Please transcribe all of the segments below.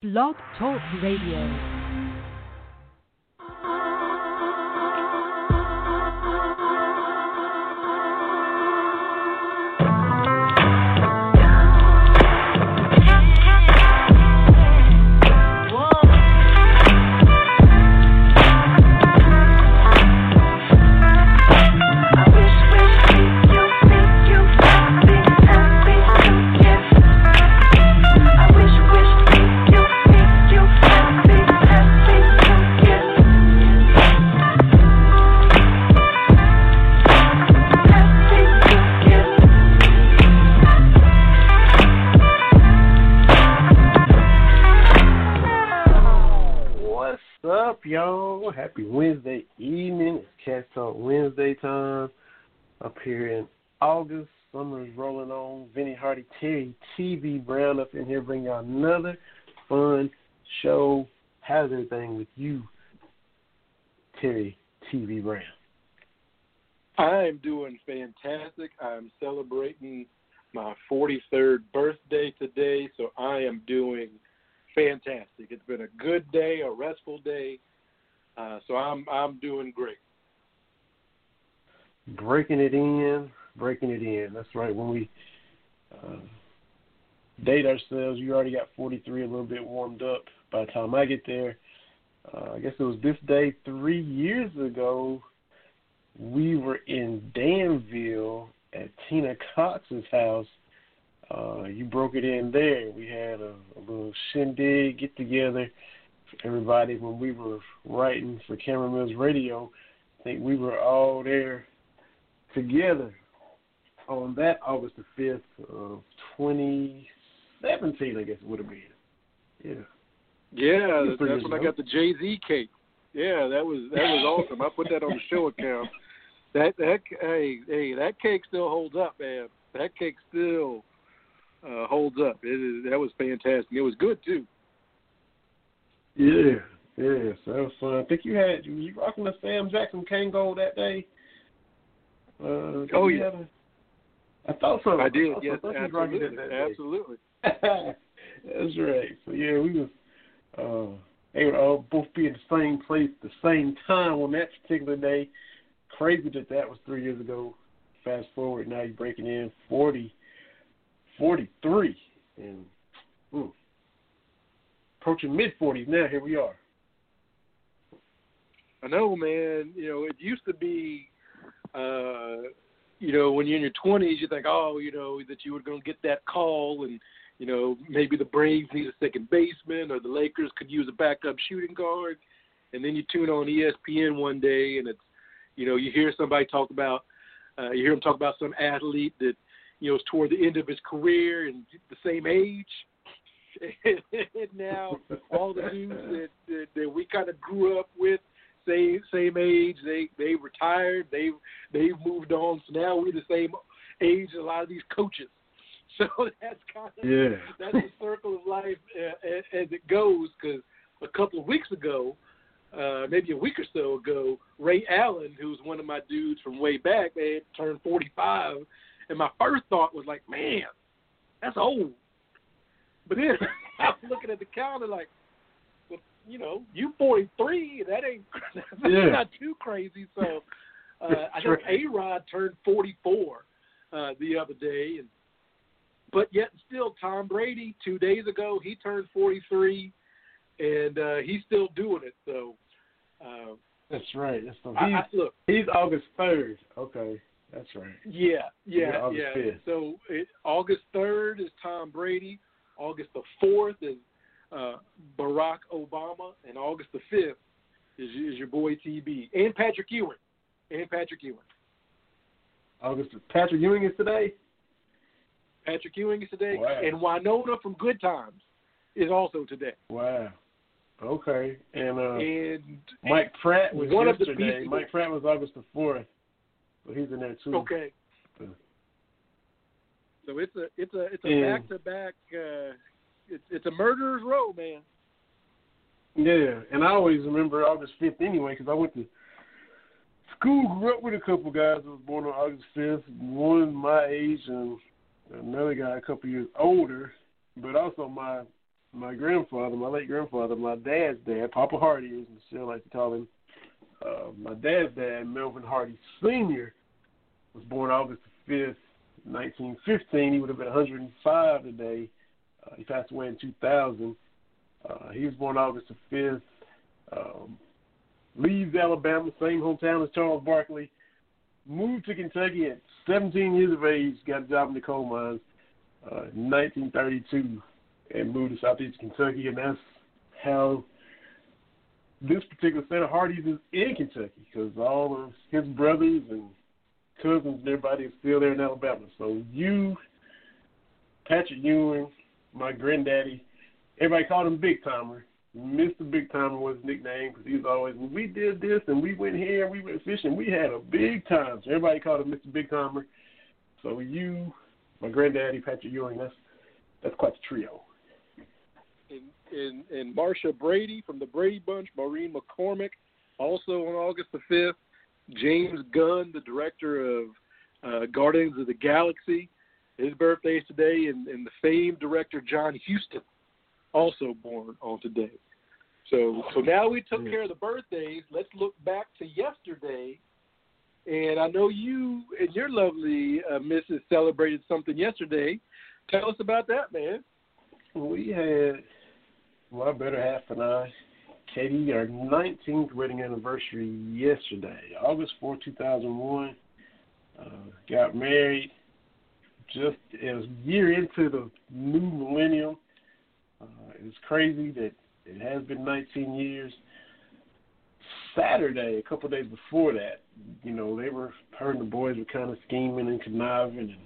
Blog Talk Radio. Talk Wednesday time up here in August. Summer's rolling on. Vinny Hardy, Terry TV Brown up in here bringing y'all another fun show. How's everything with you, Terry TV Brown? I'm doing fantastic. I'm celebrating my 43rd birthday today, so I am doing fantastic. It's been a good day, a restful day uh, so I'm I'm doing great. Breaking it in, breaking it in. That's right. When we uh, date ourselves, you already got 43, a little bit warmed up. By the time I get there, uh, I guess it was this day three years ago. We were in Danville at Tina Cox's house. Uh, you broke it in there. We had a, a little shindig, get together everybody when we were writing for Cameron Mills Radio. I think we were all there together on that August the fifth of twenty seventeen, I guess it would have been. Yeah. Yeah, that's when. I got the Jay Z cake. Yeah, that was that was awesome. I put that on the show account. That that hey hey that cake still holds up, man. That cake still uh, holds up. It is that was fantastic. It was good too. Yeah, yeah, so that was fun. I think you had you, you rocking the Sam Jackson Kangol that day. Uh, oh yeah. I thought so. I did. I yes, absolutely. absolutely. That's right. So yeah, we was uh, they would all both be in the same place at the same time on that particular day. Crazy that that was three years ago. Fast forward, now you're breaking in 40, 43. and ooh, approaching mid forties now. Here we are. I know, man. You know, it used to be, uh, you know, when you're in your twenties, you think, oh, you know, that you were going to get that call, and you know, maybe the Braves need a second baseman, or the Lakers could use a backup shooting guard, and then you tune on ESPN one day, and it's, you know, you hear somebody talk about, uh, you hear them talk about some athlete that, you know, is toward the end of his career and the same age. And now all the dudes that, that, that we kind of grew up with, same same age, they they retired, they they've moved on. So now we're the same age as a lot of these coaches. So that's kind of yeah. that's the circle of life uh, as it goes. Because a couple of weeks ago, uh, maybe a week or so ago, Ray Allen, who's one of my dudes from way back, they turned 45, and my first thought was like, man, that's old. But then I was looking at the calendar like, you know, you 43. That ain't that's yeah. not too crazy. So uh, I know A Rod turned 44 uh, the other day, and but yet still Tom Brady two days ago he turned 43, and uh, he's still doing it. So. Uh, that's right. That's the, he's, I, I, look, he's August third. Okay, that's right. Yeah, yeah, yeah. 5th. So it, August third is Tom Brady. August the 4th is uh, Barack Obama, and August the 5th is, is your boy TB and Patrick Ewing. And Patrick Ewing. August Patrick Ewing is today. Patrick Ewing is today, wow. and Willona from Good Times is also today. Wow. Okay, and, uh, and Mike Pratt was one yesterday. Of the Mike Pratt was August the fourth, but he's in there too. Okay. So it's a it's a it's a back to back. It's it's a murderer's row, man. Yeah, and I always remember August fifth anyway because I went to school, grew up with a couple guys that was born on August fifth. One my age and another guy a couple years older, but also my my grandfather, my late grandfather, my dad's dad, Papa Hardy, as Michelle like to call him. Uh, my dad's dad, Melvin Hardy Sr., was born August 5th, 1915. He would have been 105 today. He passed away in 2000. Uh, he was born August the 5th. Um, leaves Alabama, same hometown as Charles Barkley. Moved to Kentucky at 17 years of age, got a job in the coal mines uh, in 1932, and moved to Southeast Kentucky, and that's how this particular set of Hardys is in Kentucky because all of his brothers and cousins and everybody is still there in Alabama. So you, Patrick Ewing, my granddaddy, everybody called him Big Timer. Mr. Big Timer was his nickname because he was always, we did this and we went here and we went fishing. We had a big time. So everybody called him Mr. Big Timer. So you, my granddaddy, Patrick Ewing, that's that's quite the trio. And, and, and Marcia Brady from the Brady Bunch, Maureen McCormick, also on August the 5th. James Gunn, the director of uh, Guardians of the Galaxy, his birthday is today, and, and the famed director John Huston, also born on today. So, so now we took care of the birthdays. Let's look back to yesterday. And I know you and your lovely uh, missus celebrated something yesterday. Tell us about that, man. We had my better half and I, Katie, our 19th wedding anniversary yesterday, August 4, 2001. Uh, got married just as year into the new millennium. Uh, it's crazy that it has been 19 years. Saturday, a couple of days before that, you know, they were her and the boys were kind of scheming and conniving, and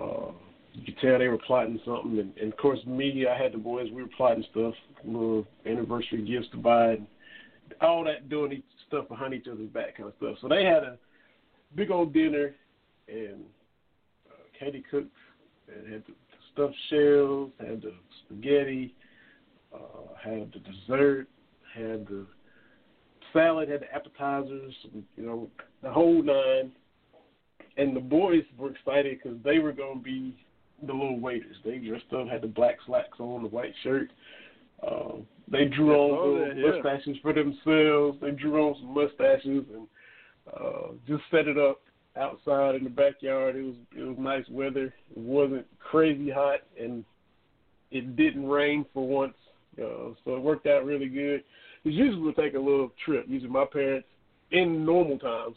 uh, you could tell they were plotting something. And, and of course, me, I had the boys. We were plotting stuff, little anniversary gifts to buy, and all that, doing stuff behind each other's back, kind of stuff. So they had a big old dinner, and Katie cooked and had the stuffed shells, had the spaghetti, uh, had the dessert, had the salad, had the appetizers, you know, the whole nine. And the boys were excited because they were going to be the little waiters. They dressed up, had the black slacks on, the white shirt. Uh, they drew on Oh, little yeah. mustaches for themselves. They drew on some mustaches and uh, just set it up outside in the backyard. It was it was nice weather. It wasn't crazy hot, and it didn't rain for once. Uh, so it worked out really good. Because usually we'll take a little trip. Usually my parents, in normal times,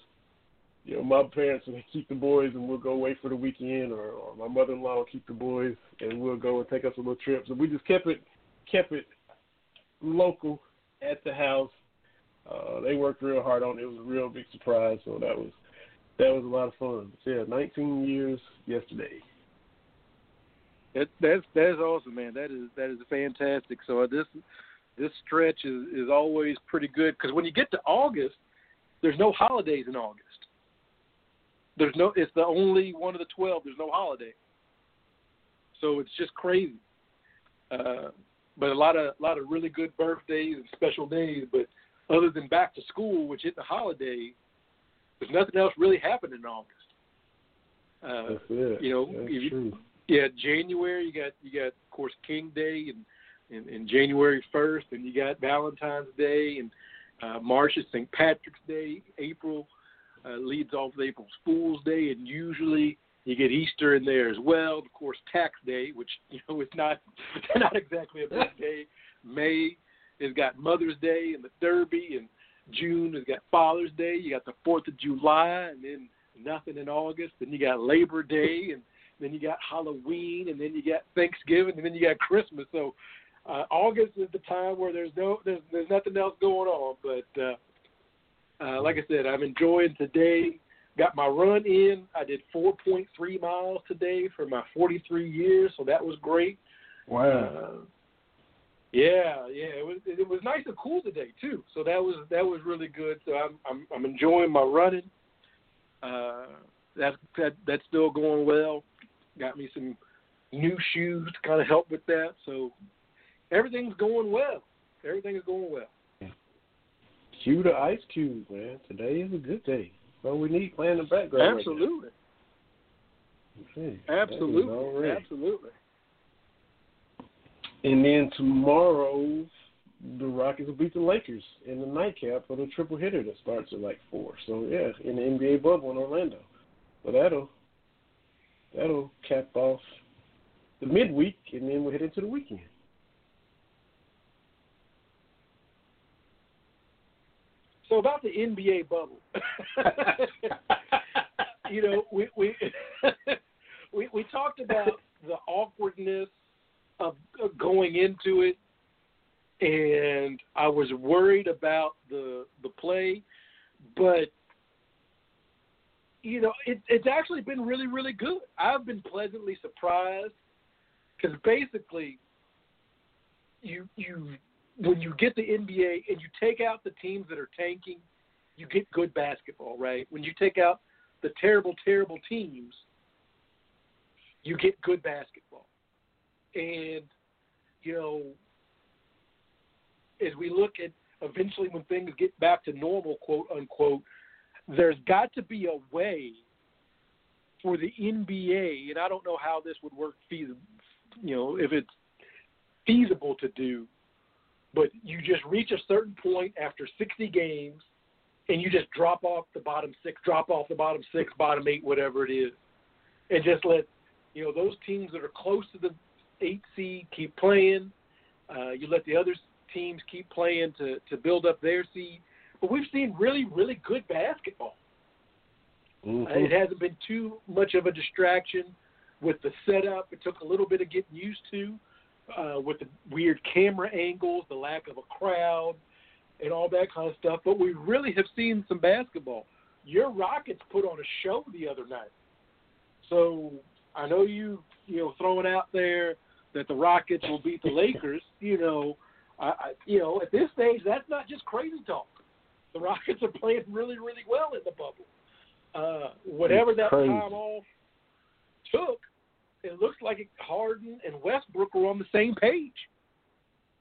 you know, my parents will keep the boys and we'll go away for the weekend, or, or my mother-in-law will keep the boys and we'll go and take us a little trip. So we just kept it kept it local at the house. Uh, they worked real hard on it. It was a real big surprise. So that was that was a lot of fun. So yeah, 19 years yesterday. That, that's that's awesome, man. That is that is fantastic. So this this stretch is is always pretty good because when you get to August, there's no holidays in August. There's no. It's the only one of the twelve. There's no holiday. So it's just crazy. Uh, but a lot of a lot of really good birthdays and special days. But other than back to school, which is the holiday, there's nothing else really happening in August. Uh, That's it. you know, That's you- true. yeah, January you got you got of course King Day and and, and January first, and you got Valentine's Day, and uh, March is St. Patrick's Day. April uh, leads off with April Fool's Day, and usually you get Easter in there as well. Of course, Tax Day, which you know is not not exactly a big day. May has got Mother's Day and the Derby, and June has got Father's Day. You got the Fourth of July, and then nothing in August. Then you got Labor Day, and then you got Halloween, and then you got Thanksgiving, and then you got Christmas. So uh, August is the time where there's no there's there's nothing else going on. But uh, uh, like I said, I'm enjoying today. Got my run in. I did 4.3 miles today for my 43 years, so that was great. Wow. Uh, yeah, yeah, it was it was nice and cool today too. So that was that was really good. So I'm I'm I'm enjoying my running. Uh, that that that's still going well. Got me some new shoes to kind of help with that. So everything's going well. Everything is going well. Cue the ice cube, man. Today is a good day. So we need playing in the background. right. Absolutely, Okay. Is all absolutely, absolutely. And then tomorrow, the Rockets will beat the Lakers in the nightcap for the triple hitter that starts at like four. So yeah, in the NBA bubble in Orlando. So that'll that'll cap off the midweek, and then we'll head into the weekend. So about the NBA bubble, you know, we we we, we talked about the awkwardness of, going into it, and I was worried about the the play, but you know, it, it's actually been really really good. I've been pleasantly surprised because basically, you you when you get the NBA and you take out the teams that are tanking, you get good basketball, right? When you take out the terrible, terrible teams, you get good basketball. And, you know, as we look at eventually when things get back to normal, quote unquote, there's got to be a way for the NBA, and I don't know how this would work feasible, you know, if it's feasible to do, but you just reach a certain point after 60 games and you just drop off the bottom six, drop off the bottom six, bottom eight, whatever it is, and just let you know those teams that are close to the eight seed keep playing. Uh, you let the other teams keep playing to to build up their seed. But we've seen really, really good basketball. Mm-hmm. Uh, it hasn't been too much of a distraction with the setup. It took a little bit of getting used to uh, with the weird camera angles, the lack of a crowd, and all that kind of stuff. But we really have seen some basketball. Your Rockets put on a show the other night. So I know you, you know, throwing out there that the Rockets will beat the Lakers. You know, I, I, you know, at this stage, that's not just crazy talk. The Rockets are playing really, really well in the bubble. Uh, whatever It's that crazy. time off took, it looks like Harden and Westbrook were on the same page.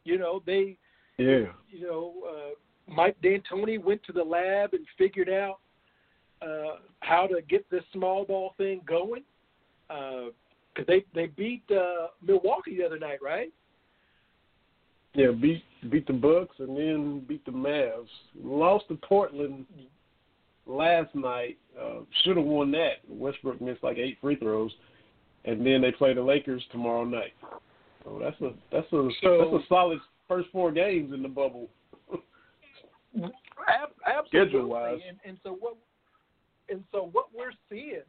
You know, they, Yeah. you know, uh, Mike D'Antoni went to the lab and figured out uh, how to get this small ball thing going. Because they they beat uh, Milwaukee the other night, right? Yeah, beat beat the Bucks and then beat the Mavs. Lost to Portland last night. Uh, Should have won that. Westbrook missed like eight free throws, and then they play the Lakers tomorrow night. So that's a that's a So- that's a solid first four games in the bubble. Ab- absolutely. Schedule-wise. And, and so what and so what we're seeing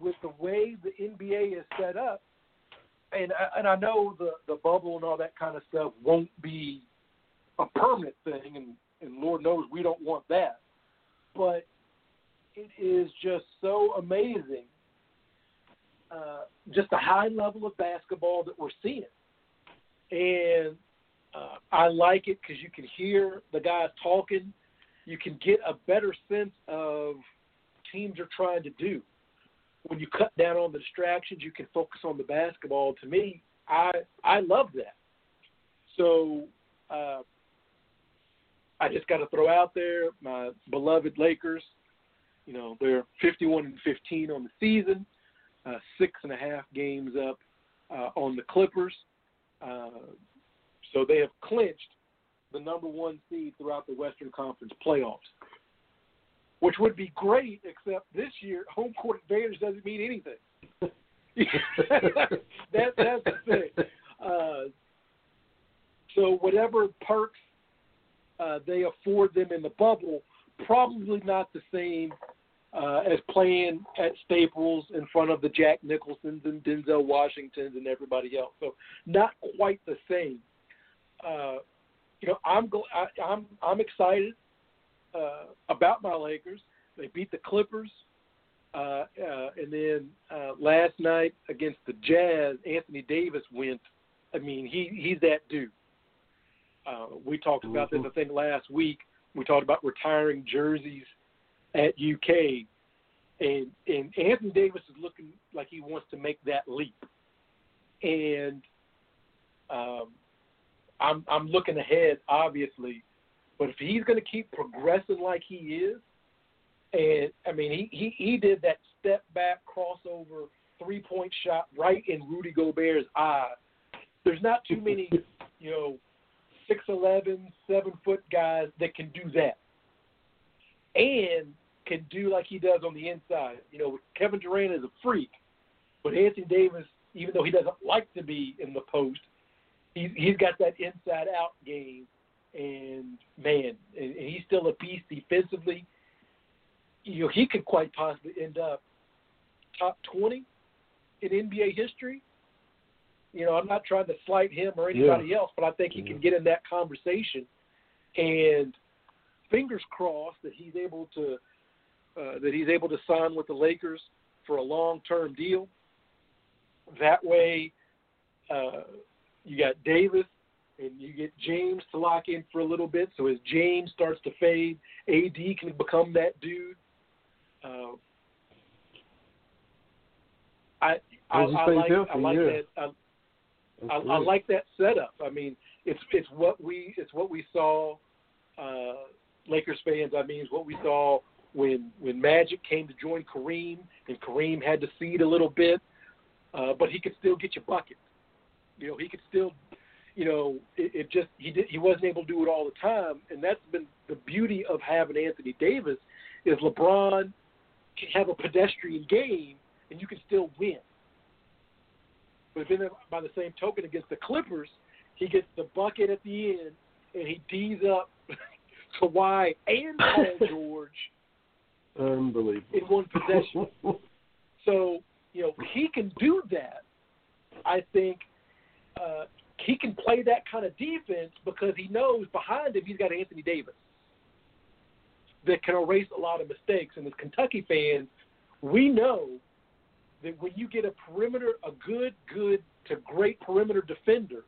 with the way the NBA is set up, and I- and I know the the bubble and all that kind of stuff won't be a permanent thing, and and Lord knows we don't want that, but it is just so amazing. Uh, just the high level of basketball that we're seeing, and uh, I like it because you can hear the guys talking. You can get a better sense of teams are trying to do. When you cut down on the distractions, you can focus on the basketball. To me, I I love that. So uh, I just got to throw out there my beloved Lakers. You know they're 51 and 15 on the season, uh, six and a half games up uh, on the Clippers. Uh, so they have clinched the number one seed throughout the Western Conference playoffs, which would be great, except this year home court advantage doesn't mean anything. that, that's the thing. Uh, so whatever perks uh, they afford them in the bubble, probably not the same uh, as playing at Staples in front of the Jack Nicholsons and Denzel Washingtons and everybody else. So not quite the same. Uh, you know, I'm I, I'm I'm excited uh, about my Lakers. They beat the Clippers, uh, uh, and then uh, last night against the Jazz, Anthony Davis went. I mean, he he's that dude. Uh, we talked about this, I think, last week. We talked about retiring jerseys at UK, and and Anthony Davis is looking like he wants to make that leap, and um, I'm I'm looking ahead, obviously, but if he's going to keep progressing like he is, and I mean he he he did that step back crossover three point shot right in Rudy Gobert's eye. There's not too many, you know, six eleven, seven foot guys that can do that, and can do like he does on the inside. You know, Kevin Durant is a freak, but Anthony Davis, even though he doesn't like to be in the post, he's he's got that inside out game, and man, and, he's still a beast defensively. You know, he could quite possibly end up top twenty in NBA history. You know, I'm not trying to slight him or anybody Yeah. else, but I think he can get in that conversation. And fingers crossed that he's able to uh, that he's able to sign with the Lakers for a long-term deal. That way, uh, you got Davis and you get James to lock in for a little bit. So as James starts to fade, AD can become that dude. Uh, I I, I like I like yeah. that. I, I, I like that setup. I mean, it's it's what we it's what we saw. Uh, Lakers fans, I mean, it's what we saw when when Magic came to join Kareem, and Kareem had to cede a little bit, uh, but he could still get you buckets. You know, he could still, you know, it, it just he did he wasn't able to do it all the time, and that's been the beauty of having Anthony Davis is LeBron can have a pedestrian game and you can still win. But then by the same token against the Clippers, he gets the bucket at the end and he D's up Kawhi and Paul George Unbelievable. in one possession. So, you know, he can do that. I think uh, he can play that kind of defense because he knows behind him he's got Anthony Davis that can erase a lot of mistakes. And as Kentucky fans, we know that when you get a perimeter, a good, good to great perimeter defender,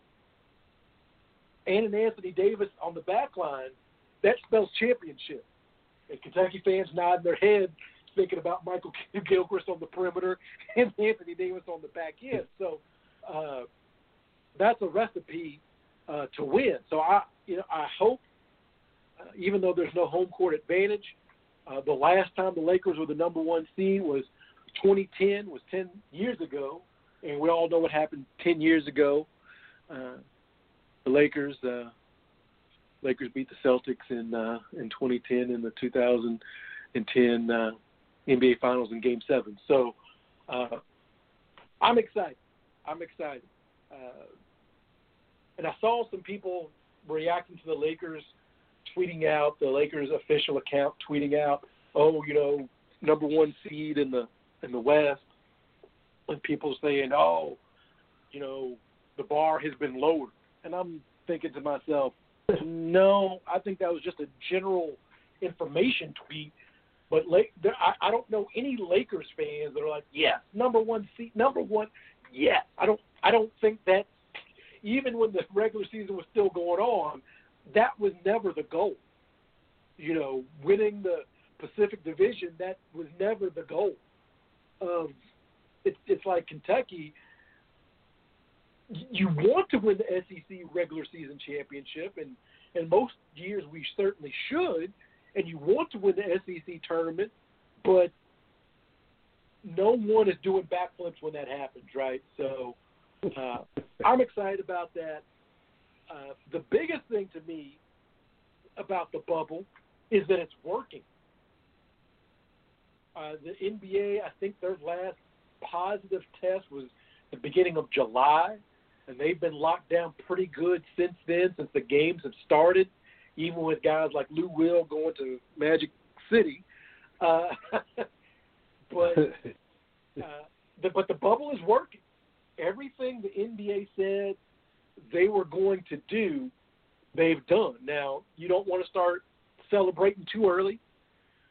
and an Anthony Davis on the back line, that spells championship. And Kentucky fans nodding their head, thinking about Michael Gilchrist on the perimeter and Anthony Davis on the back end. So uh, that's a recipe uh, to win. So I, you know, I hope, uh, even though there's no home court advantage, uh, the last time the Lakers were the number one seed was 2010, was 10 years ago, and we all know what happened 10 years ago. Uh, the Lakers, uh, Lakers beat the Celtics in uh, in 2010 in the 2010 uh, NBA Finals in Game Seven. So uh, I'm excited. I'm excited. Uh, and I saw some people reacting to the Lakers tweeting out the Lakers official account tweeting out, "Oh, you know, number one seed in the in the West," and people saying, "Oh, you know, the bar has been lowered." And I'm thinking to myself, no, I think that was just a general information tweet. But Lake, there, I, I don't know any Lakers fans that are like, yes, number one seat, number one, yes. I don't, I don't think that even when the regular season was still going on, that was never the goal. You know, winning the Pacific Division, that was never the goal. Um, it's it's like Kentucky. You want to win the SEC regular season championship, and and most years we certainly should. And you want to win the SEC tournament, but no one is doing backflips when that happens, right? So uh, I'm excited about that. Uh, the biggest thing to me about the bubble is that it's working. Uh, the NBA, I think their last positive test was the beginning of July, and they've been locked down pretty good since then, since the games have started, even with guys like Lou Will going to Magic City. Uh, but uh, the, but the bubble is working. Everything the NBA said they were going to do, they've done. Now you don't want to start celebrating too early.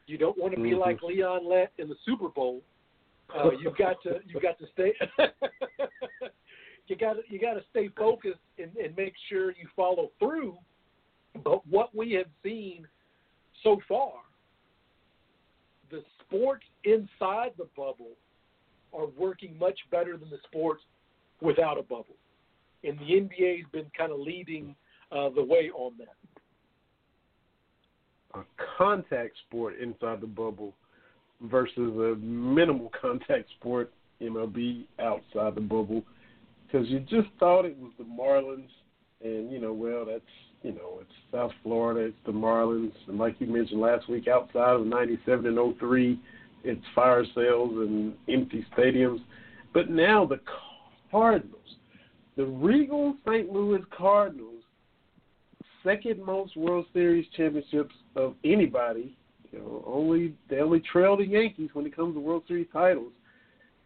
You don't want to be Mhm. like Leon Lett in the Super Bowl. Uh, you've got to you've got to stay. you got to you got to stay focused and, and make sure you follow through. But what we have seen so far, the sports inside the bubble are working much better than the sports without a bubble, and the NBA has been kind of leading uh, the way on that. a contact sport inside the bubble versus a minimal contact sport MLB outside the bubble because you just thought it was the Marlins, and you know, well, that's you know, it's South Florida, it's the Marlins, and like you mentioned last week, outside of '97 and '03, it's fire sales and empty stadiums. But now the Cardinals, the Regal St. Louis Cardinals, second most World Series championships of anybody. You know, only they only trail the Yankees when it comes to World Series titles.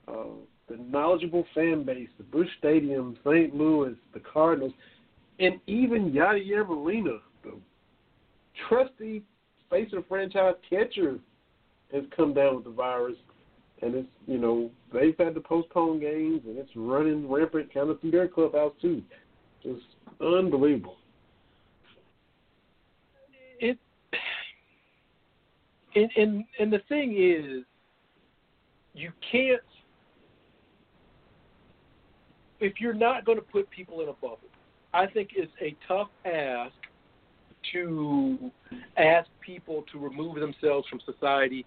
Uh, the knowledgeable fan base, the Busch Stadium, St. Louis, the Cardinals, and even Yadier Molina, the trusty face of franchise catcher, has come down with the virus. And it's you know they've had to postpone games, and it's running rampant kind of through their clubhouse too. It's unbelievable. It and and and the thing is, you can't if you're not going to put people in a bubble. I think it's a tough ask to ask people to remove themselves from society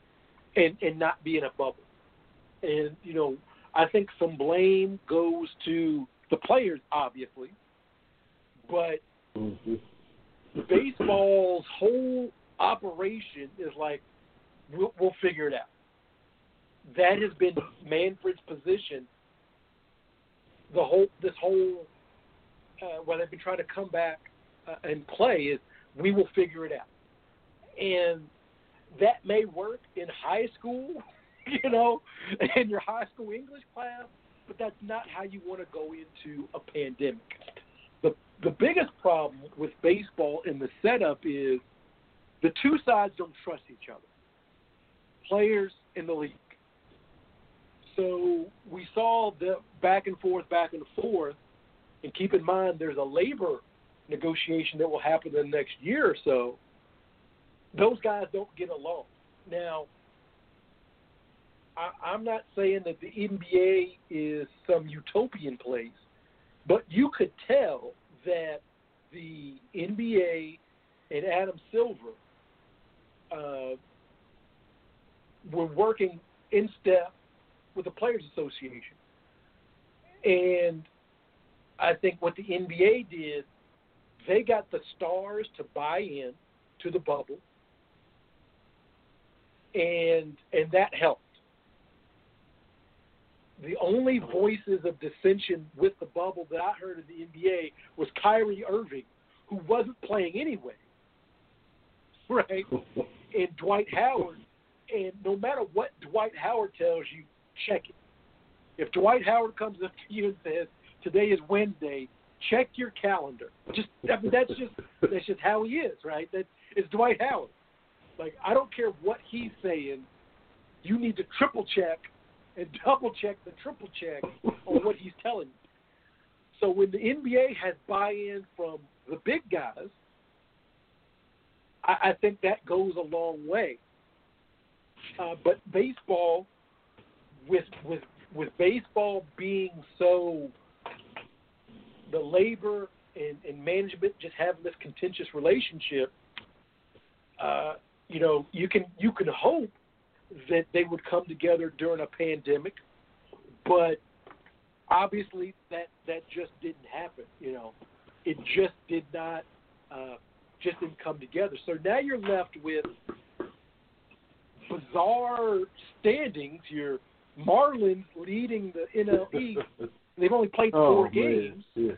and and not be in a bubble. And you know, I think some blame goes to the players, obviously, but Mm-hmm. baseball's whole operation is like we'll, we'll figure it out. That has been Manfred's position. The whole this whole uh, while they've been trying to come back uh, and play is we will figure it out, and that may work in high school, you know, in your high school English class, but that's not how you want to go into a pandemic. The the biggest problem with baseball in the setup is the two sides don't trust each other, players in the league. So we saw the back and forth, back and forth, and keep in mind there's a labor negotiation that will happen in the next year or so. Those guys don't get along. Now, I, I'm not saying that the NBA is some utopian place, but you could tell that the NBA and Adam Silver uh, were working in step with the Players Association. And I think what the NBA did, they got the stars to buy in to the bubble, and and that helped. The only voices of dissension with the bubble that I heard in the NBA was Kyrie Irving, who wasn't playing anyway, right? And Dwight Howard. And no matter what Dwight Howard tells you, check it. If Dwight Howard comes up to you and says, "Today is Wednesday," check your calendar. Just I mean, that's just that's just how he is, right? That it's Dwight Howard. Like I don't care what he's saying, you need to triple check and double check the triple check on what he's telling you. So when the NBA has buy-in from the big guys, I, I think that goes a long way. Uh, but baseball, with with with baseball being so the labor and, and management just having this contentious relationship, uh, you know, you can you can hope that they would come together during a pandemic, but obviously that that just didn't happen. You know, it just did not uh, just didn't come together. So now you're left with bizarre standings. Your Marlins leading the NL East. They've only played oh, four man. games, Yeah.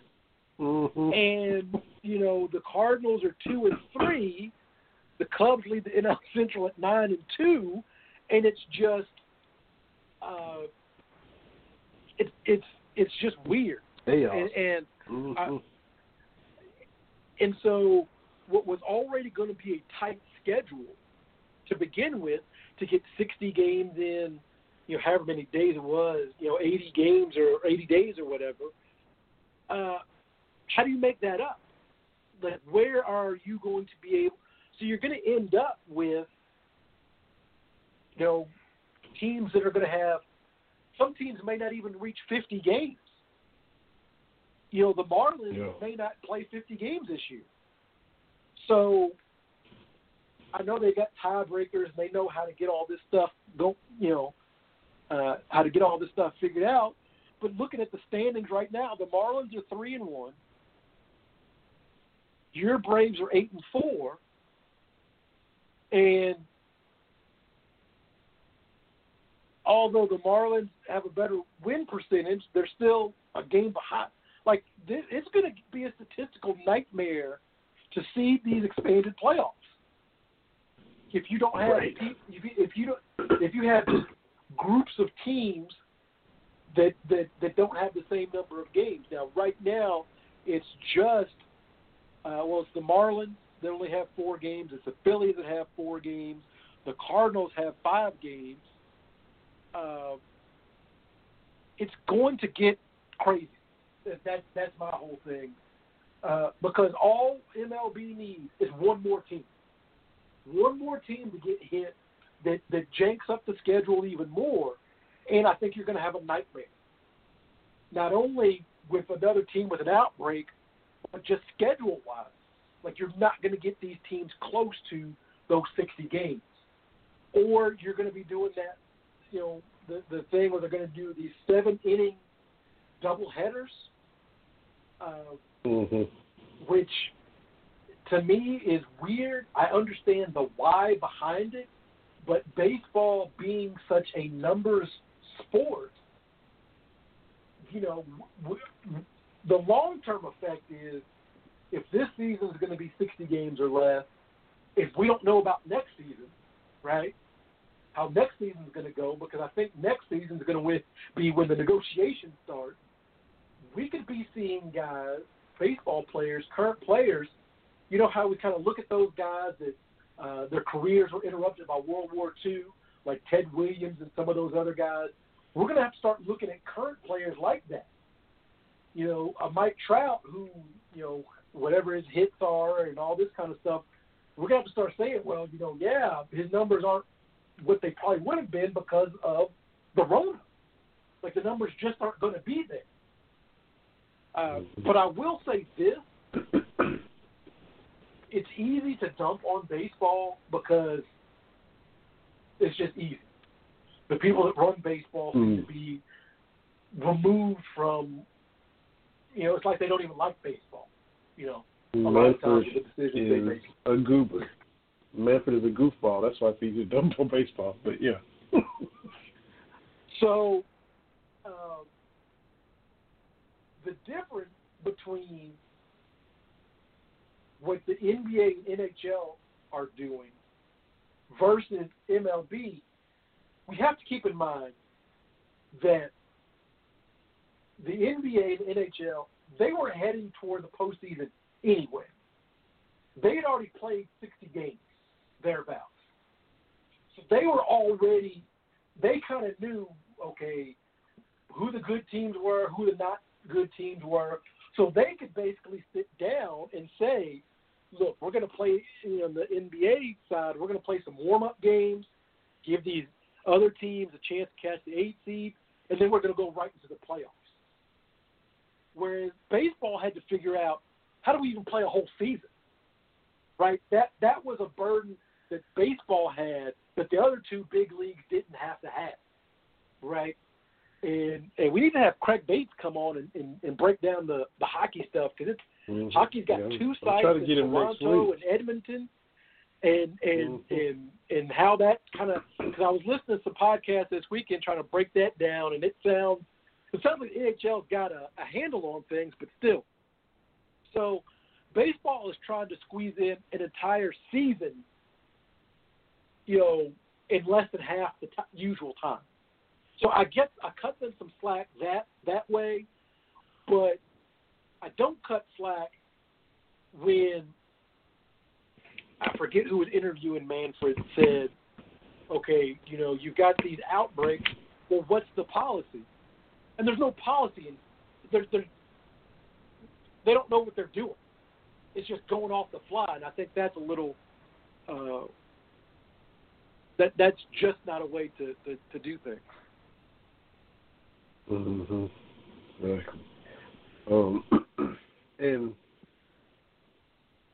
Mm-hmm. and you know the Cardinals are two and three. The Cubs lead the NL Central at nine and two, and it's just, uh, it's it's it's just weird. And, and Mhm. and so what was already going to be a tight schedule to begin with to get 60 games in, you know, however many days it was, you know, 80 games or 80 days or whatever. Uh, how do you make that up? Like, where are you going to be able? So you're going to end up with, you know, teams that are going to have. Some teams may not even reach 50 games. You know, the Marlins Yeah. may not play 50 games this year. So I know they got tiebreakers. And they know how to get all this stuff go. You know, uh, how to get all this stuff figured out. but looking at the standings right now, the Marlins are three and one. Your Braves are eight and four, and although the Marlins have a better win percentage, they're still a game behind. Like this, it's going to be a statistical nightmare to see these expanded playoffs. If you don't have Right. if you, if you don't if you have just groups of teams that that that don't have the same number of games. Now, right now, it's just uh, well, it's the Marlins. They only have four games. It's the Phillies that have four games. The Cardinals have five games. Uh, it's going to get crazy. That, that that's my whole thing. Uh, because all MLB needs is one more team. One more team to get hit that that janks up the schedule even more, and I think you're going to have a nightmare. Not only with another team with an outbreak, but just schedule wise. Like you're not going to get these teams close to those 60 games, or you're going to be doing that, you know, the the thing where they're going to do these seven inning double headers, uh, hmm which to me is weird. I understand the why behind it, but baseball being such a numbers sport, you know, w- w- the long term effect is if this season is going to be 60 games or less, if we don't know about next season, right? How next season is going to go, because I think next season is going to be when the negotiations start. We could be seeing guys, baseball players, current players. You know how we kind of look at those guys that uh, their careers were interrupted by World War II, like Ted Williams and some of those other guys. We're going to have to start looking at current players like that. You know, a Mike Trout, who you know whatever his hits are and all this kind of stuff. We're going to have to start saying, well, you know, yeah, his numbers aren't what they probably would have been because of the Rona. Like the numbers just aren't going to be there. Uh, but I will say this: it's easy to dump on baseball because it's just easy. The people that run baseball seem to be removed from. You know, it's like they don't even like baseball. You know, a lot of times the decisions they make. a goober. Manfred is a goofball. That's why easy to dump on baseball. But yeah. So, um, the difference between what the NBA and NHL are doing versus MLB, we have to keep in mind that the NBA and NHL they were heading toward the postseason anyway. They had already played 60 games thereabouts, so they were already they kind of knew okay who the good teams were, who the not good teams were, so they could basically sit down and say, look, we're going to play you know, on the NBA side, we're going to play some warm up games, give these other teams a chance to catch the eight seed, and then we're going to go right into the playoffs. Whereas baseball had to figure out how do we even play a whole season, right? That that was a burden that baseball had that the other two big leagues didn't have to have, right? And and we need to have Craig Bates come on and, and, and break down the, the hockey stuff because it's Mhm. hockey's got Yeah. two try to in get him next Toronto and Edmonton, and and Mhm. and and how that kind of because I was listening to some podcasts this weekend trying to break that down, and it sounds it sounds like the NHL's got a, a handle on things, but still. So, baseball is trying to squeeze in an entire season, you know, in less than half the t- usual time. So I get I cut them some slack that that way, but I don't cut slack when I forget who was interviewing Manfred said, okay, you know, you've got these outbreaks. Well, what's the policy? And there's no policy, and there's there's they don't know what they're doing. It's just going off the fly, and I think that's a little. Uh, that that's just not a way to, to, to do things. Mm-hmm. Right. Um, and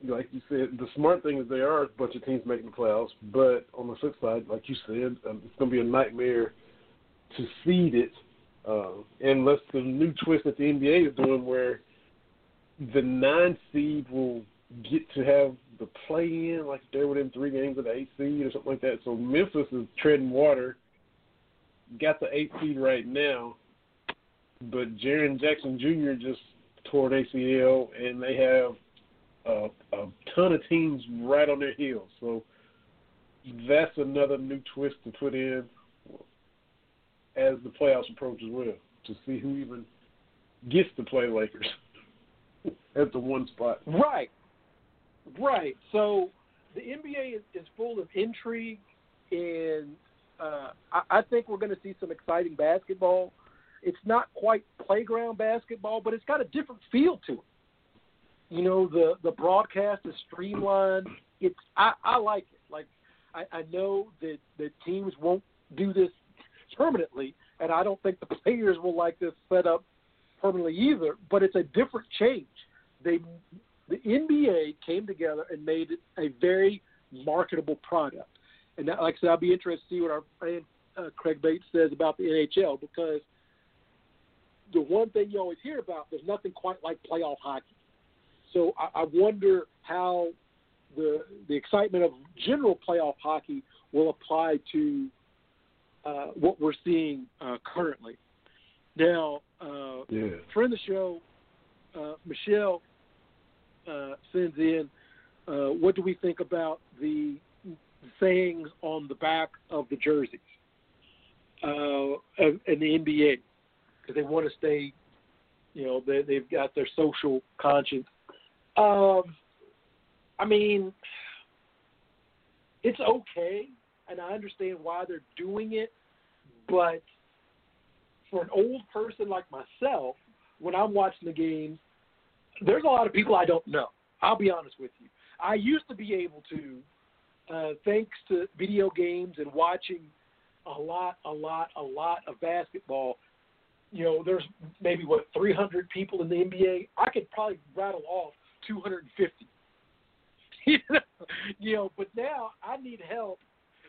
like you said, the smart thing is there are a bunch of teams making the playoffs, but on the flip side, like you said, um, it's going to be a nightmare to seed it Uh, unless the new twist that the NBA is doing, where the nine seed will get to have the play in, like they're within three games of the eight seed or something like that. So Memphis is treading water, got the eight seed right now, but Jaren Jackson Jr. just tore an ACL, and they have a, a ton of teams right on their heels. So that's another new twist to put in as the playoffs approach as well to see who even gets to play Lakers at the one spot. Right, right. So the NBA is, is full of intrigue, and uh, I, I think we're going to see some exciting basketball. It's not quite playground basketball, but it's got a different feel to it. You know, the the broadcast is streamlined. It's I, I like it. Like I, I know that that teams won't do this permanently, and I don't think the players will like this setup permanently either. But it's a different change. They, the NBA came together and made it a very marketable product. And that, like I said, I'll be interested to see what our friend uh, Craig Bates says about the NHL because the one thing you always hear about, there's nothing quite like playoff hockey. So I, I wonder how the the excitement of general playoff hockey will apply to uh, what we're seeing uh, currently. Now, uh, yeah. friend of the show, uh, Michelle uh, sends in, uh, what do we think about the sayings on the back of the jerseys uh, in the NBA? Because they want to stay, you know, they, they've got their social conscience. Um, I mean, it's okay and I understand why they're doing it, but for an old person like myself, when I'm watching the game, there's a lot of people I don't know. I'll be honest with you. I used to be able to, uh, thanks to video games and watching a lot, a lot, a lot of basketball. You know, there's maybe what 300 people in the NBA. I could probably rattle off 250. you know, but now I need help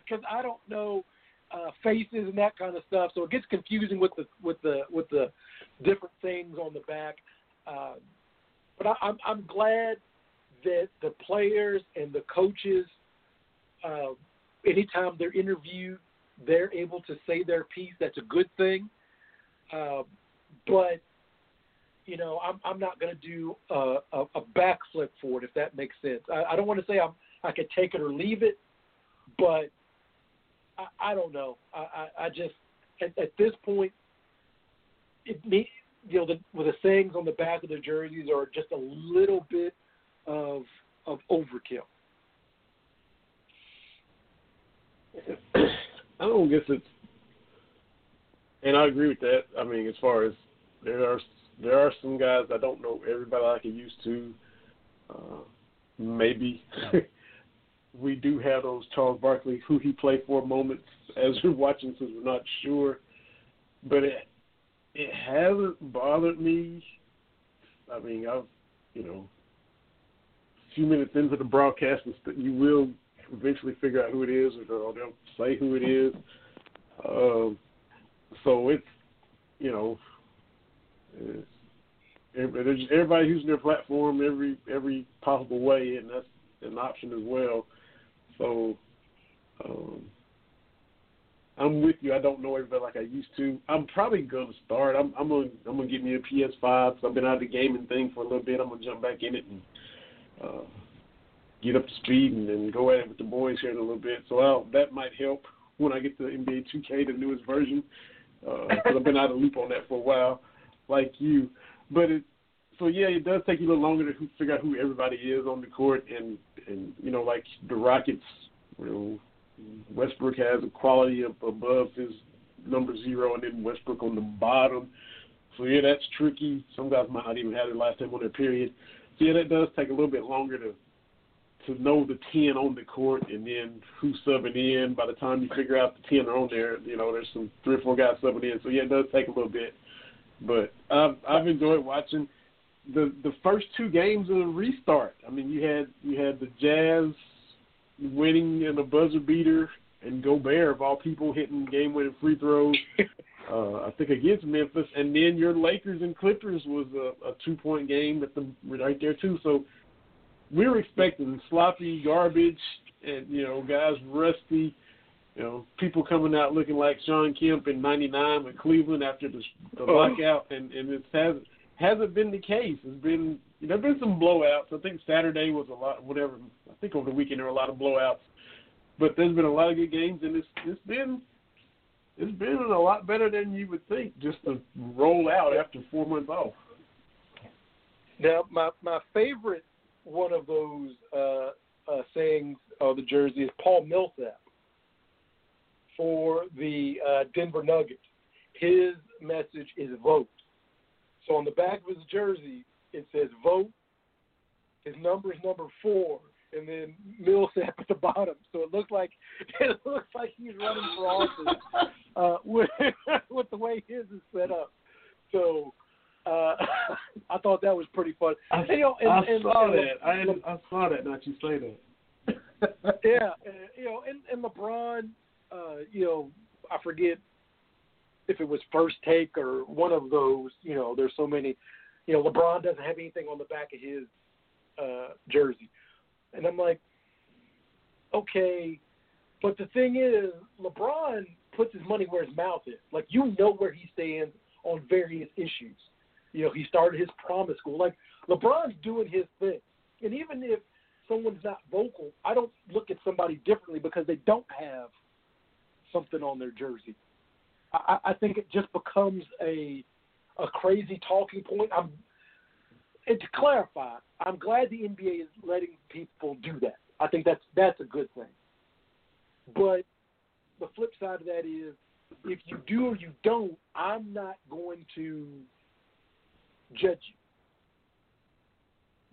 because I don't know uh, faces and that kind of stuff. So it gets confusing with the with the with the different things on the back. Uh, but I, I'm I'm glad that the players and the coaches, uh, anytime they're interviewed, they're able to say their piece. That's a good thing. Uh, but you know, I'm I'm not going to do a, a, a backflip for it if that makes sense. I, I don't want to say I'm I could take it or leave it, but I, I don't know. I, I, I just at, at this point, it me you know the with the sayings on the back of the jerseys are just a little bit of of overkill. I don't guess it's, and I agree with that. I mean, as far as there are there are some guys I don't know everybody like I used to. Uh, maybe we do have those Charles Barkley who he played for moments as we're watching since we're not sure. But it it hasn't bothered me. I mean, I've you know a few minutes into the broadcast, and you will eventually figure out who it is, or they'll say who it is. Um, so it's you know, it's, everybody using their platform every every possible way, and that's an option as well. So um, I'm with you. I don't know everybody like I used to. I'm probably gonna start. I'm, I'm gonna I'm gonna get me a PS5 because I've been out of the gaming thing for a little bit. I'm gonna jump back in it and uh, get up to speed and, and go at it with the boys here in a little bit. So I'll, that might help when I get to NBA 2K, the newest version, because uh, I've been out of loop on that for a while, like you. But it so yeah, it does take you a little longer to figure out who everybody is on the court, and and you know, like the Rockets, you know, Westbrook has a quality of, above his number zero, and then Westbrook on the bottom. So yeah, that's tricky. Some guys might not even have their last name on their period. So yeah, that does take a little bit longer to to know the ten on the court, and then who's subbing in. By the time you figure out the ten are on there, you know, there's some three or four guys subbing in. So yeah, it does take a little bit. But I've I've enjoyed watching the the first two games of the restart. I mean, you had you had the Jazz winning in a buzzer beater, and Gobert of all people hitting game winning free throws uh, I think against Memphis, and then your Lakers and Clippers was a, a two point game at the right there too. So we were expecting sloppy garbage, and you know guys rusty. You know, people coming out looking like Shawn Kemp in '99 with Cleveland after the, the Oh. lockout, and and it hasn't hasn't been the case. It's been know, there's been some blowouts. I think Saturday was a lot. Whatever. I think over the weekend there were a lot of blowouts, but there's been a lot of good games, and it's it's been it's been a lot better than you would think just to roll out after four months off. Now, my my favorite one of those uh, uh, sayings of the jersey is Paul Millsap for the uh, Denver Nuggets. His message is vote. So on the back of his jersey, it says vote. His number is number four, and then Millsap at the bottom. So it looks like it looks like he's running for office uh, with with the way his is set up. So uh, I thought that was pretty fun. I, And, you know, and, I and, saw and that. I Le- I saw that. Not you say that. yeah, and, you know, and, and LeBron, uh, you know, I forget if it was first take or one of those. You know, there's so many. You know, LeBron doesn't have anything on the back of his uh, jersey, and I'm like, okay, but the thing is, LeBron puts his money where his mouth is. Like you know where he stands on various issues. You know, he started his promise school. Like LeBron's doing his thing, and even if someone's not vocal, I don't look at somebody differently because they don't have something on their jersey. I, I think it just becomes a a crazy talking point. I'm and to clarify, I'm glad the NBA is letting people do that. I think that's that's a good thing. But the flip side of that is, if you do or you don't, I'm not going to judge you.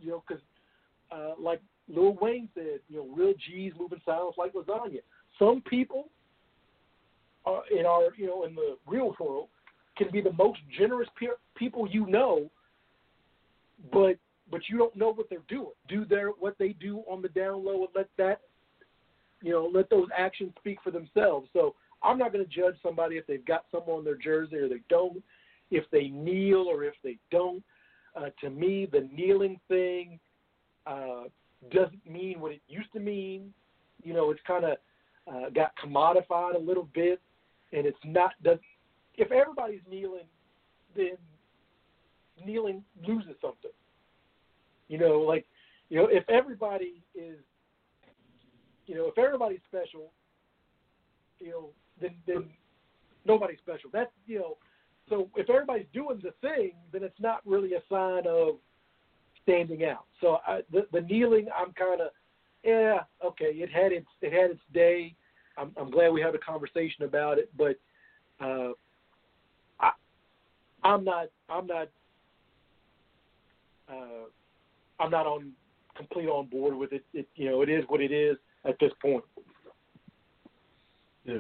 You know, because uh, like Lil Wayne said, you know, real G's moving silence like lasagna. Some people are in our, you know, in the real world can be the most generous pe- people you know, but but you don't know what they're doing. Do their what they do on the down low and let that, you know, let those actions speak for themselves. So I'm not going to judge somebody if they've got some on their jersey or they don't, if they kneel or if they don't. Uh, to me, the kneeling thing uh, doesn't mean what it used to mean. You know, it's kind of uh, got commodified a little bit, and it's not. Does if everybody's kneeling, then kneeling loses something. You know, like you know, if everybody is, you know, if everybody's special, you know, then then nobody's special. That's you know, so if everybody's doing the thing, then it's not really a sign of standing out. So I, the the kneeling, I'm kind of, yeah, okay, it had its it had its day. I'm, I'm glad we had a conversation about it, but uh, I'm not I'm not uh, I'm not on complete on board with it. It you know it is what it is at this point. Yeah.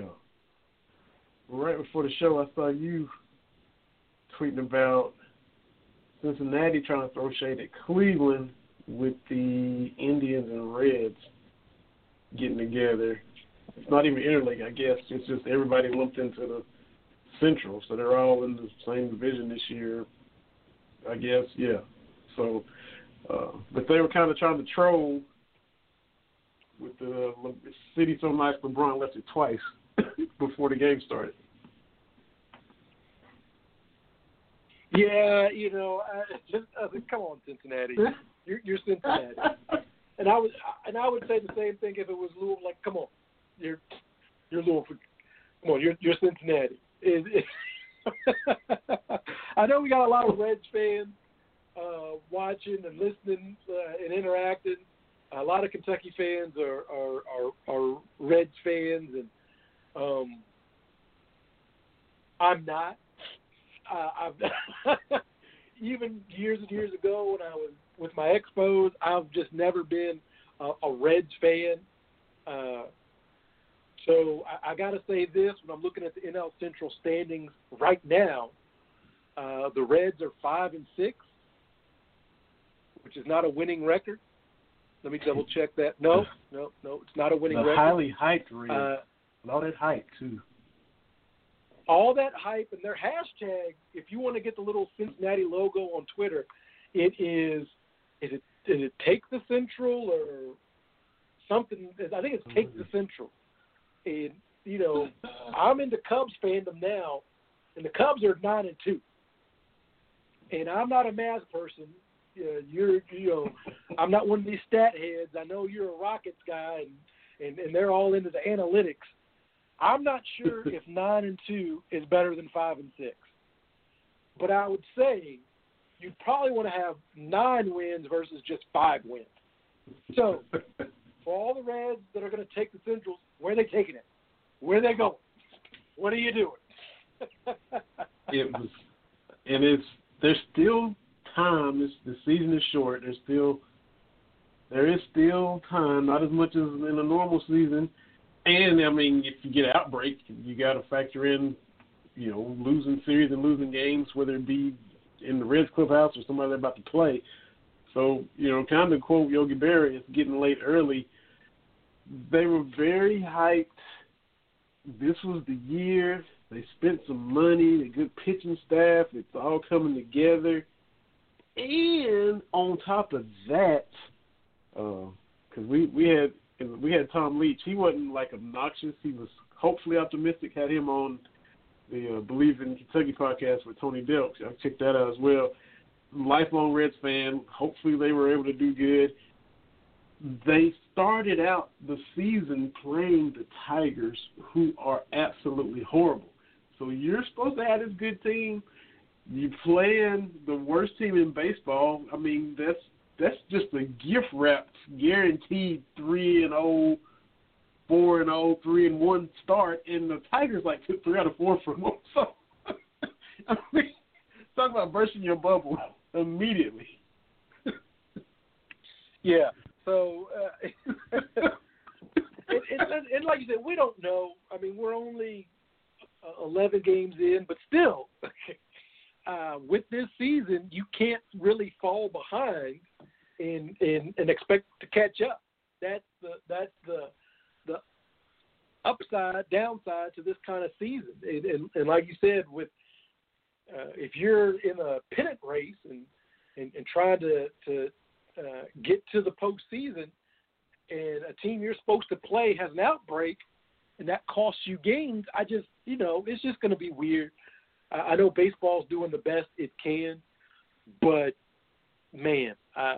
Right before the show, I saw you tweeting about Cincinnati trying to throw shade at Cleveland with the Indians and Reds getting together. It's not even interleague, I guess. It's just everybody lumped into the Central, so they're all in the same division this year. I guess, yeah. So, uh, but they were kind of trying to troll with the Le- city so nice LeBron left it twice before the game started. Yeah, you know, I, just I think, come on, Cincinnati, you're, you're Cincinnati, and I would and I would say the same thing if it was Louisville. Like, come on, you're you're Louisville. Come on, you're you're Cincinnati. I know we got a lot of Reds fans uh, watching and listening uh, and interacting. A lot of Kentucky fans are are are, are Reds fans, and um, I'm not. Uh, I've even years and years ago when I was with my expos, I've just never been a, a Reds fan. Uh, so I, I got to say this: when I'm looking at the NL Central standings right now, uh, the Reds are five and six, which is not a winning record. Let me double check that. No, no, no, it's not a winning the record. highly hyped Reds. Uh, that hype too. all that hype and their hashtag. If you want to get the little Cincinnati logo on Twitter, it is is it is it take the Central or something? I think it's take the Central. And you know, I'm into Cubs fandom now, and the Cubs are nine and two. And I'm not a math person. Uh, you're, you know, I'm not one of these stat heads. I know you're a Rockets guy, and and, and they're all into the analytics. I'm not sure if nine and two is better than five and six, but I would say you'd probably want to have nine wins versus just five wins. So, all the Reds that are going to take the Centrals, where are they taking it? Where are they going? What are you doing? it was, and it's there's still time. It's, the season is short. There's still there is still time, not as much as in a normal season. And I mean, if you get an outbreak, you got to factor in, you know, losing series and losing games, whether it be in the Reds clubhouse or somebody they're about to play. So, you know, kind of quote Yogi Berra, it's getting late early. They were very hyped. This was the year. They spent some money, the good pitching staff. It's all coming together. And on top of that, because uh, we we had we had Tom Leach. He wasn't like obnoxious. He was hopefully optimistic. Had him on the uh, Believe in Kentucky podcast with Tony Delk. I checked that out as well. Lifelong Reds fan. Hopefully they were able to do good. They started out the season playing the Tigers, who are absolutely horrible. So you're supposed to have this good team. You playing the worst team in baseball. I mean, that's that's just a gift wrapped, guaranteed three and oh, four and oh, three and one start, and the Tigers like took three out of four from them. So I mean, talk about bursting your bubble immediately. yeah. So, uh, and, and, and like you said, we don't know. I mean, we're only uh, 11 games in, but still, uh, with this season, you can't really fall behind and and and expect to catch up. That's the that's the the upside downside to this kind of season. And and, and like you said, with uh, if you're in a pennant race and and, and trying to to uh, get to the postseason, and a team you're supposed to play has an outbreak, and that costs you games, I just you know it's just going to be weird. I, I know baseball's doing the best it can, but man, I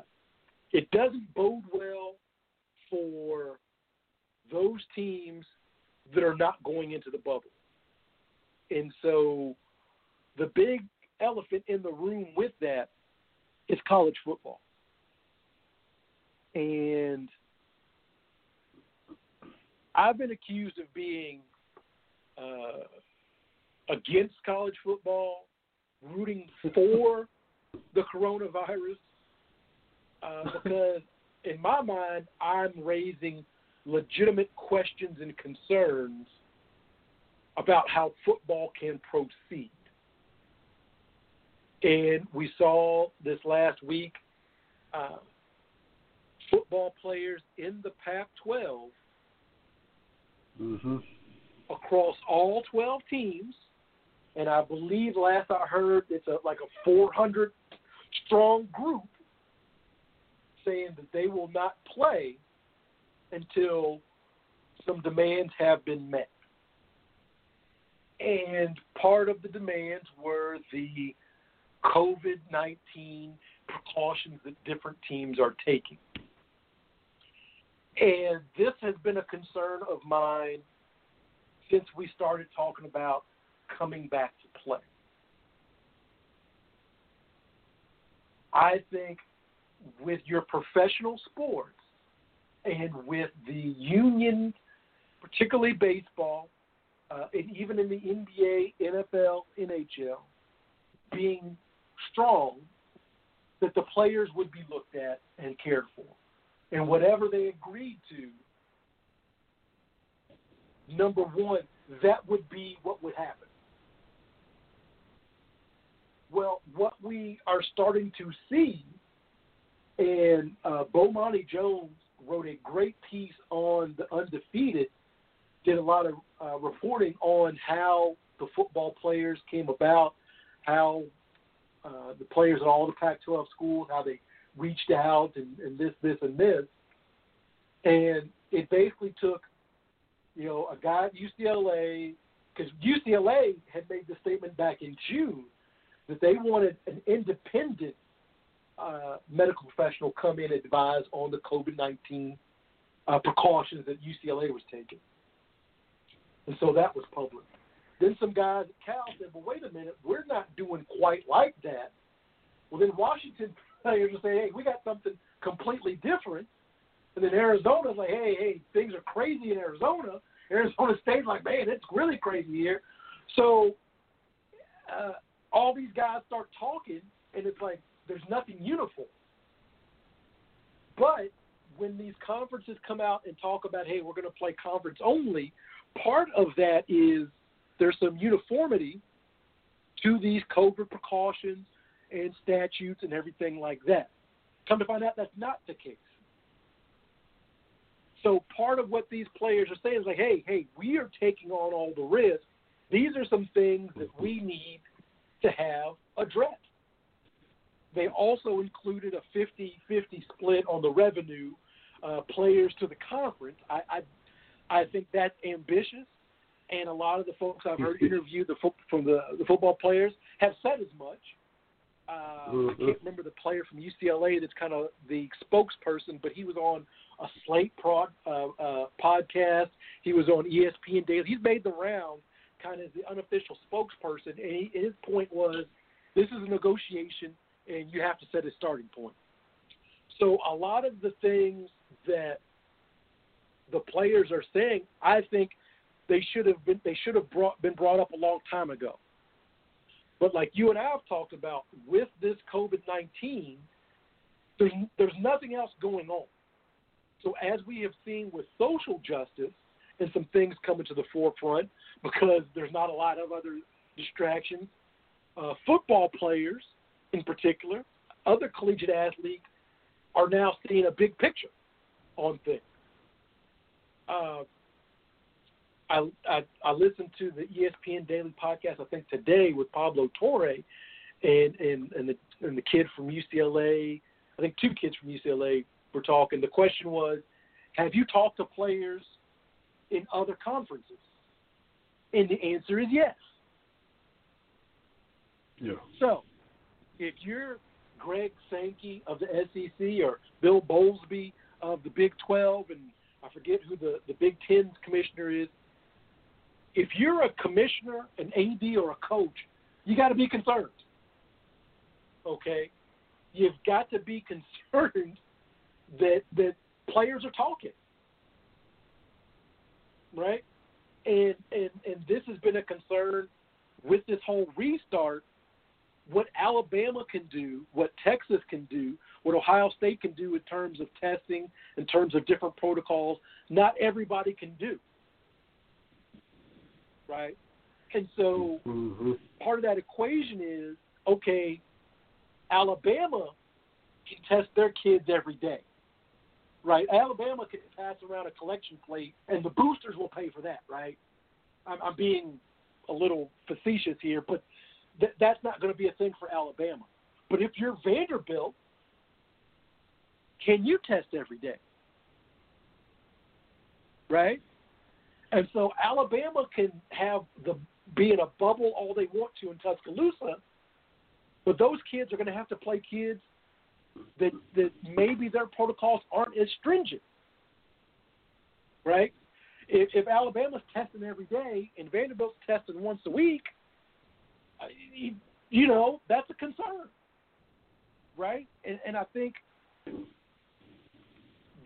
it doesn't bode well for those teams that are not going into the bubble. And so the big elephant in the room with that is college football. And I've been accused of being uh, against college football, rooting for the coronavirus, uh, because in my mind, I'm raising legitimate questions and concerns about how football can proceed. And we saw this last week uh, football players in the Pac 12 mm-hmm. across all 12 teams. And I believe last I heard it's a, like a 400 strong group saying that they will not play until some demands have been met. And part of the demands were the COVID 19 precautions that different teams are taking. And this has been a concern of mine since we started talking about coming back to play. I think with your professional sports and with the union, particularly baseball, uh, and even in the NBA, NFL, NHL, being strong, that the players would be looked at and cared for. And whatever they agreed to, number one, that would be what would happen. Well, what we are starting to see and uh, Bomani Jones wrote a great piece on the undefeated. Did a lot of uh, reporting on how the football players came about, how uh, the players at all the Pac-12 schools, how they reached out and, and this, this, and this, and it basically took, you know, a guy at UCLA because UCLA had made the statement back in June that they wanted an independent uh, medical professional come in and advise on the COVID 19 uh, precautions that UCLA was taking. And so that was public. Then some guys at Cal said, well, wait a minute, we're not doing quite like that. Well, then Washington players will say, hey, we got something completely different. And then Arizona's like, hey, hey, things are crazy in Arizona. Arizona State's like, man, it's really crazy here. So uh, all these guys start talking, and it's like there's nothing uniform. But when these conferences come out and talk about, hey, we're going to play conference only, part of that is there's some uniformity to these COVID precautions and statutes and everything like that. Come to find out that's not the case. So part of what these players are saying is like, hey, hey, we are taking on all the risk. These are some things that we need to have addressed. They also included a 50-50 split on the revenue uh, players to the conference. I, I I think that's ambitious, and a lot of the folks I've heard interview the from the the football players have said as much. Uh, mm-hmm. I can't remember the player from UCLA that's kind of the spokesperson, but he was on a Slate prod, uh, uh, podcast. He was on ESPN Daily. He's made the round, kind of the unofficial spokesperson, and he, his point was, this is a negotiation, and you have to set a starting point. So a lot of the things that the players are saying, I think they should have been they should have brought, been brought up a long time ago. But like you and I have talked about, with this COVID nineteen, there's there's nothing else going on. So as we have seen with social justice and some things coming to the forefront because there's not a lot of other distractions, uh, football players in particular, other collegiate athletes are now seeing a big picture on things. Uh, I, I, I listened to the ESPN Daily podcast I think today with Pablo Torre and and and the and the kid from UCLA. I think two kids from UCLA were talking. The question was, have you talked to players in other conferences? And the answer is yes. Yeah. So, if you're Greg Sankey of the SEC or Bill Bowlsby of the Big 12, and I forget who the, the Big Ten's commissioner is. If you're a commissioner, an AD, or a coach, you got to be concerned. Okay? You've got to be concerned that that players are talking. Right? And and and this has been a concern with this whole restart what Alabama can do, what Texas can do, what Ohio State can do in terms of testing, in terms of different protocols, not everybody can do. Right? And so mm-hmm. part of that equation is okay, Alabama can test their kids every day. Right? Alabama can pass around a collection plate and the boosters will pay for that, right? I'm, I'm being a little facetious here, but th- that's not going to be a thing for Alabama. But if you're Vanderbilt, can you test every day? Right? And so Alabama can have the be in a bubble all they want to in Tuscaloosa, but those kids are going to have to play kids that that maybe their protocols aren't as stringent. Right? If, if Alabama's testing every day and Vanderbilt's testing once a week, you know, that's a concern, right? And, and I think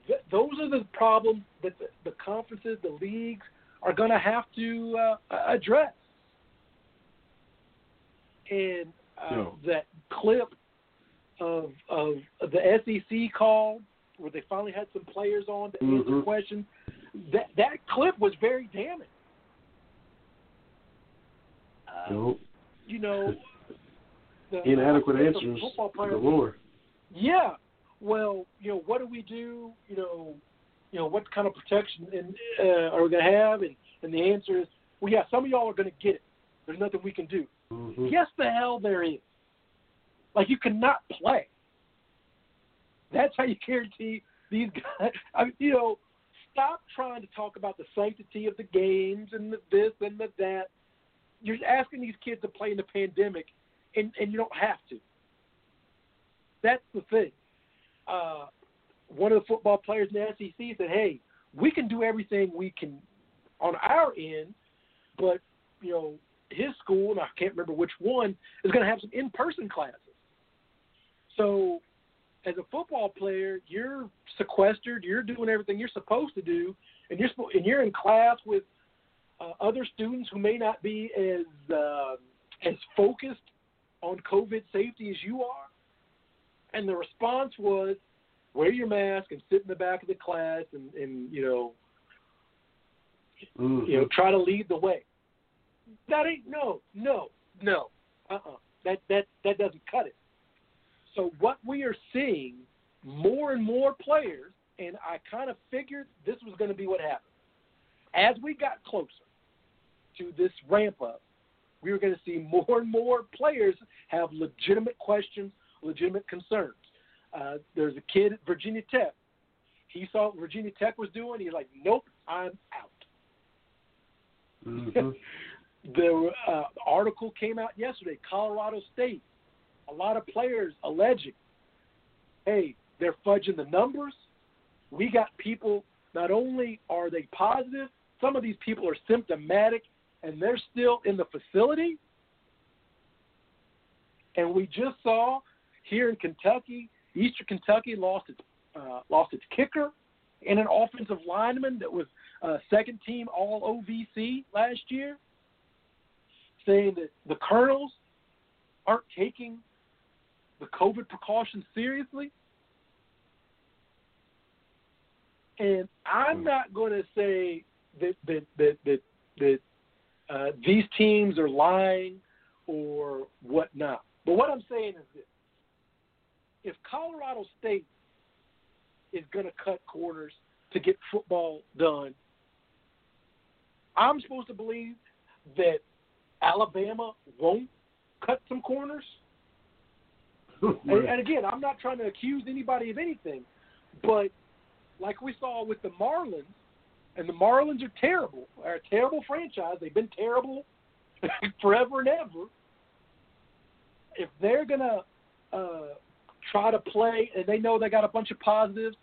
th- those are the problems that the, the conferences, the leagues, are going to have to uh, address. And uh, no. that clip of of the SEC call where they finally had some players on to mm-hmm. answer questions, that that clip was very damning. Uh, nope you know, the, inadequate uh, answers. The Lord. Yeah. Well, you know, what do we do? You know, you know, what kind of protection and, uh, are we going to have? And and the answer is, well, yeah, some of y'all are going to get it. There's nothing we can do. Mm-hmm. Yes, the hell there is. Like you cannot play. That's how you guarantee these guys. I mean, you know, stop trying to talk about the sanctity of the games and the this and the that. You're asking these kids to play in the pandemic, and and you don't have to. That's the thing. Uh, one of the football players in the SEC said, "Hey, we can do everything we can on our end, but you know, his school, and I can't remember which one, is going to have some in-person classes. So, as a football player, you're sequestered. You're doing everything you're supposed to do, and you're and you're in class with uh, other students who may not be as uh, as focused on COVID safety as you are. And the response was, wear your mask and sit in the back of the class, and, and you know, Mm-hmm. you know, try to lead the way. That ain't no, no, no. Uh uh That that that doesn't cut it. So what we are seeing more and more players, and I kind of figured this was going to be what happened. As we got closer to this ramp up, we were going to see more and more players have legitimate questions, legitimate concerns. Uh, there's a kid at Virginia Tech. He saw what Virginia Tech was doing. He's like, "Nope, I'm out." Mm-hmm. the uh, article came out yesterday. Colorado State, a lot of players alleging, hey, they're fudging the numbers. We got people. Not only are they positive, some of these people are symptomatic, and they're still in the facility. And we just saw here in Kentucky, Eastern Kentucky lost its uh, lost its kicker and an offensive lineman that was uh, second team All OVC last year, saying that the colonels aren't taking the COVID precautions seriously. And I'm not going to say that that that that, that uh, these teams are lying or whatnot. But what I'm saying is this: if Colorado State is going to cut corners to get football done, I'm supposed to believe that Alabama won't cut some corners. And, and again, I'm not trying to accuse anybody of anything, but like we saw with the Marlins, and the Marlins are terrible, are a terrible franchise. They've been terrible forever and ever. If they're gonna uh, try to play, and they know they got a bunch of positives,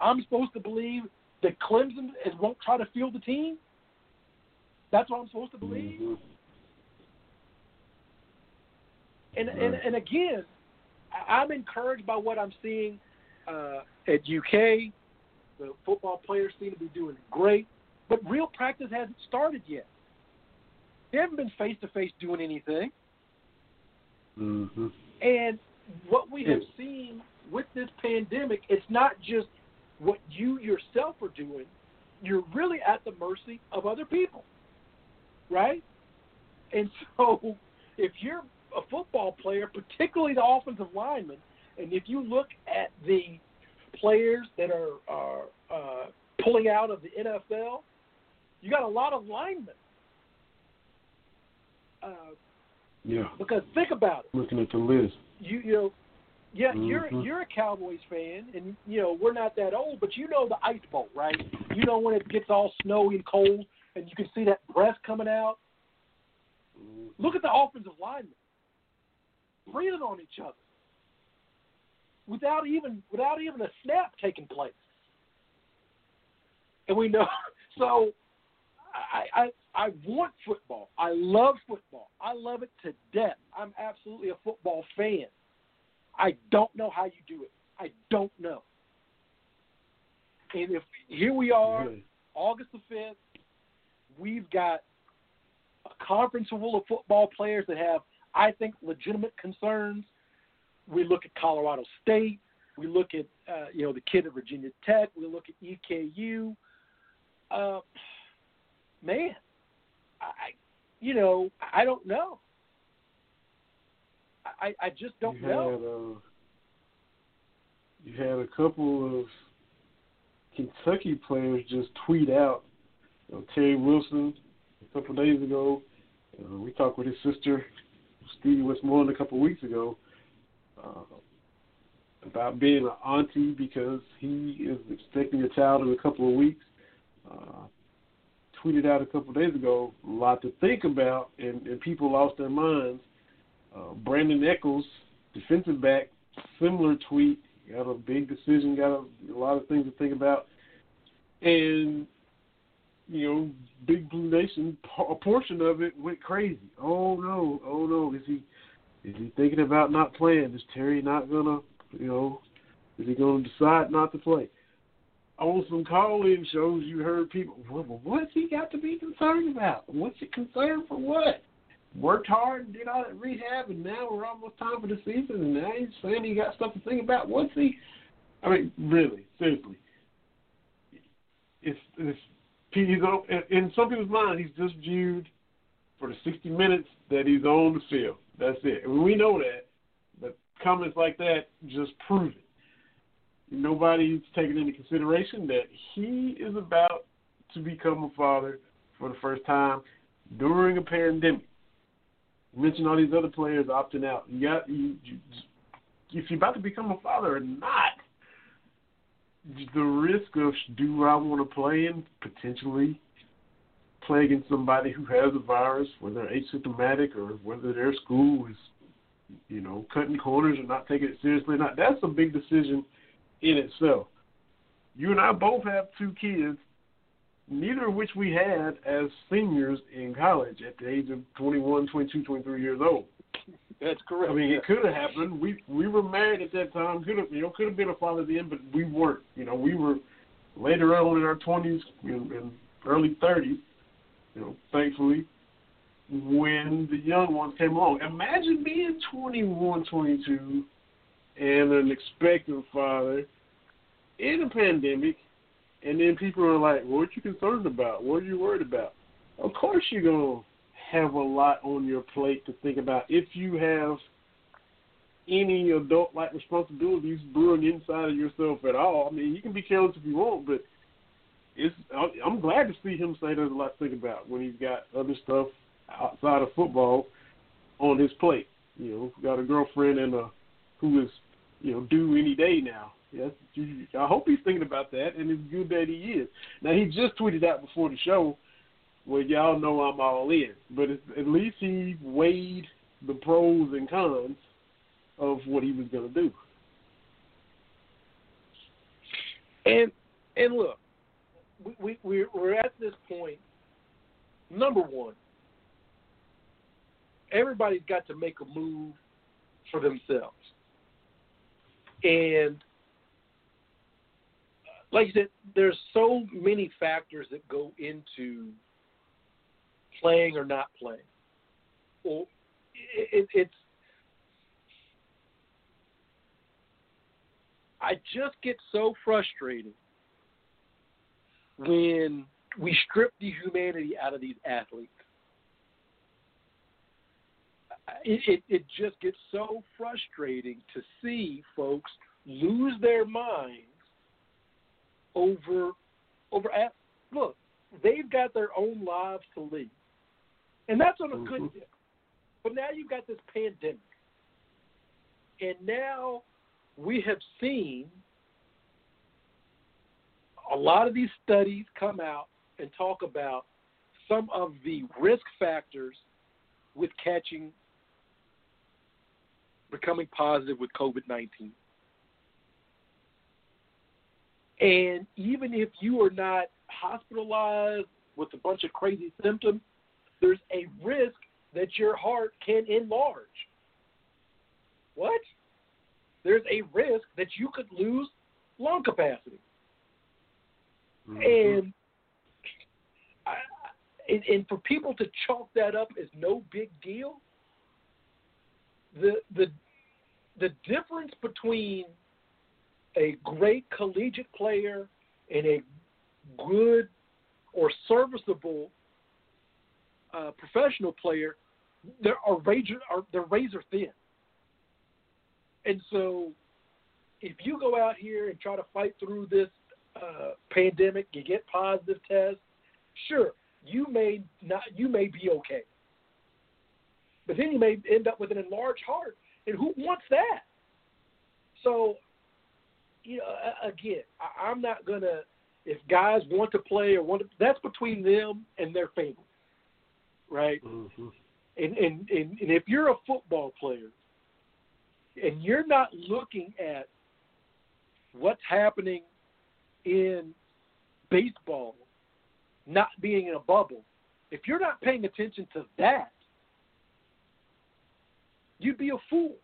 I'm supposed to believe that Clemson is, won't try to field the team. That's what I'm supposed to believe. Mhm. And, and and again, I'm encouraged by what I'm seeing uh, at UK. The football players seem to be doing great, but real practice hasn't started yet. They haven't been face to face doing anything. Mhm. And what we have seen with this pandemic, it's not just what you yourself are doing. You're really at the mercy of other people, right? And so, if you're a football player, particularly the offensive lineman, and if you look at the players that are are uh, pulling out of the NFL, you got a lot of linemen. Uh, Yeah. because think about it. Looking at the list. You you know yeah you're Mhm. you're a Cowboys fan and you know we're not that old but you know the ice bowl right? You know when it gets all snowy and cold and you can see that breath coming out? Look at the offensive linemen. Breathing on each other. Without even without even a snap taking place. And we know so I, I I want football. I love football. I love it to death. I'm absolutely a football fan. I don't know how you do it. I don't know. And if here we are, Really. August the fifth, we've got a conference full of football players that have, I think, legitimate concerns. We look at Colorado State. We look at uh, you know the kid at Virginia Tech. We look at EKU. Uh, man, I, you know, I don't know. I, I just don't you know. Had, uh, you had a couple of Kentucky players just tweet out. You know, Terry Wilson a couple of days ago, Uh, we talked with his sister, Stevie Westmoreland, a couple of weeks ago uh, about being an auntie because he is expecting a child in a couple of weeks. Uh, tweeted out a couple days ago, a lot to think about, and, and people lost their minds. Uh, Brandon Echols, defensive back, similar tweet. Got a big decision, got a, a lot of things to think about. And you know, Big Blue Nation, a portion of it went crazy. Oh no, oh no, is he is he thinking about not playing? Is Terry not gonna, you know, is he gonna decide not to play? On some call-in shows, you heard people, well, what's he got to be concerned about? What's he concerned for? What? Worked hard and did all that rehab, and now we're almost time for the season, and now he's saying he got stuff to think about. What's he? I mean, really, seriously, it's it's he's on, in some people's mind, he's just viewed for the 60 minutes that he's on the field. That's it. And we know that, but comments like that just prove it. Nobody's taking into consideration that he is about to become a father for the first time during a pandemic. You mentioned all these other players opting out. You got you, you if you're about to become a father or not, the risk of do I want to play and potentially play against somebody who has a virus, whether asymptomatic or whether their school is, you know, cutting corners or not taking it seriously not, that's a big decision in itself. You and I both have two kids, neither of which we had as seniors in college at the age of 21, 22, 23 years old. That's correct. I mean, it could have happened. We we were married at that time. Could have you know could have been a father then, but we weren't. You know, we were later on in our twenties and, and early thirties. You know, thankfully, when the young ones came along. Imagine being 21, 22, and an expectant father in a pandemic, and then people are like, "What are you concerned about? What are you worried about?" Of course, you're gonna have a lot on your plate to think about if you have any adult like responsibilities brewing inside of yourself at all. I mean, you can be careless if you want, but it's I'm glad to see him say there's a lot to think about when he's got other stuff outside of football on his plate. You know, got a girlfriend and a who is you know due any day now. Yes, I hope he's thinking about that, and it's good that he is. Now he just tweeted out before the show well, y'all know I'm all in. But at least he weighed the pros and cons of what he was going to do. And and look, we, we we're at this point. Number one, everybody's got to make a move for themselves, and uh, like you said, there's so many factors that go into playing or not playing. It, it's I just get so frustrated when we strip the humanity out of these athletes. It, it, it just gets so frustrating to see folks lose their minds over over at look they've got their own lives to lead and that's on a good mm-hmm. dip. But now you've got this pandemic. And now we have seen a lot of these studies come out and talk about some of the risk factors with catching, becoming positive with COVID 19. And even if you are not hospitalized with a bunch of crazy symptoms, there's a risk that your heart can enlarge. What? There's a risk that you could lose lung capacity. Mm-hmm. And, I, and and for people to chalk that up as no big deal, the the the difference between a great collegiate player and a good or serviceable uh, professional player, they're are razor are they're razor thin. And so, if you go out here and try to fight through this uh, pandemic, you get positive tests, sure, you may not, you may be okay. But then you may end up with an enlarged heart, and who wants that? So, you know, again, I, I'm not gonna. If guys want to play or want to, that's between them and their family, right? Mm-hmm. And, and and and if you're a football player and you're not looking at what's happening in baseball not being in a bubble, if you're not paying attention to that, you'd be a fool.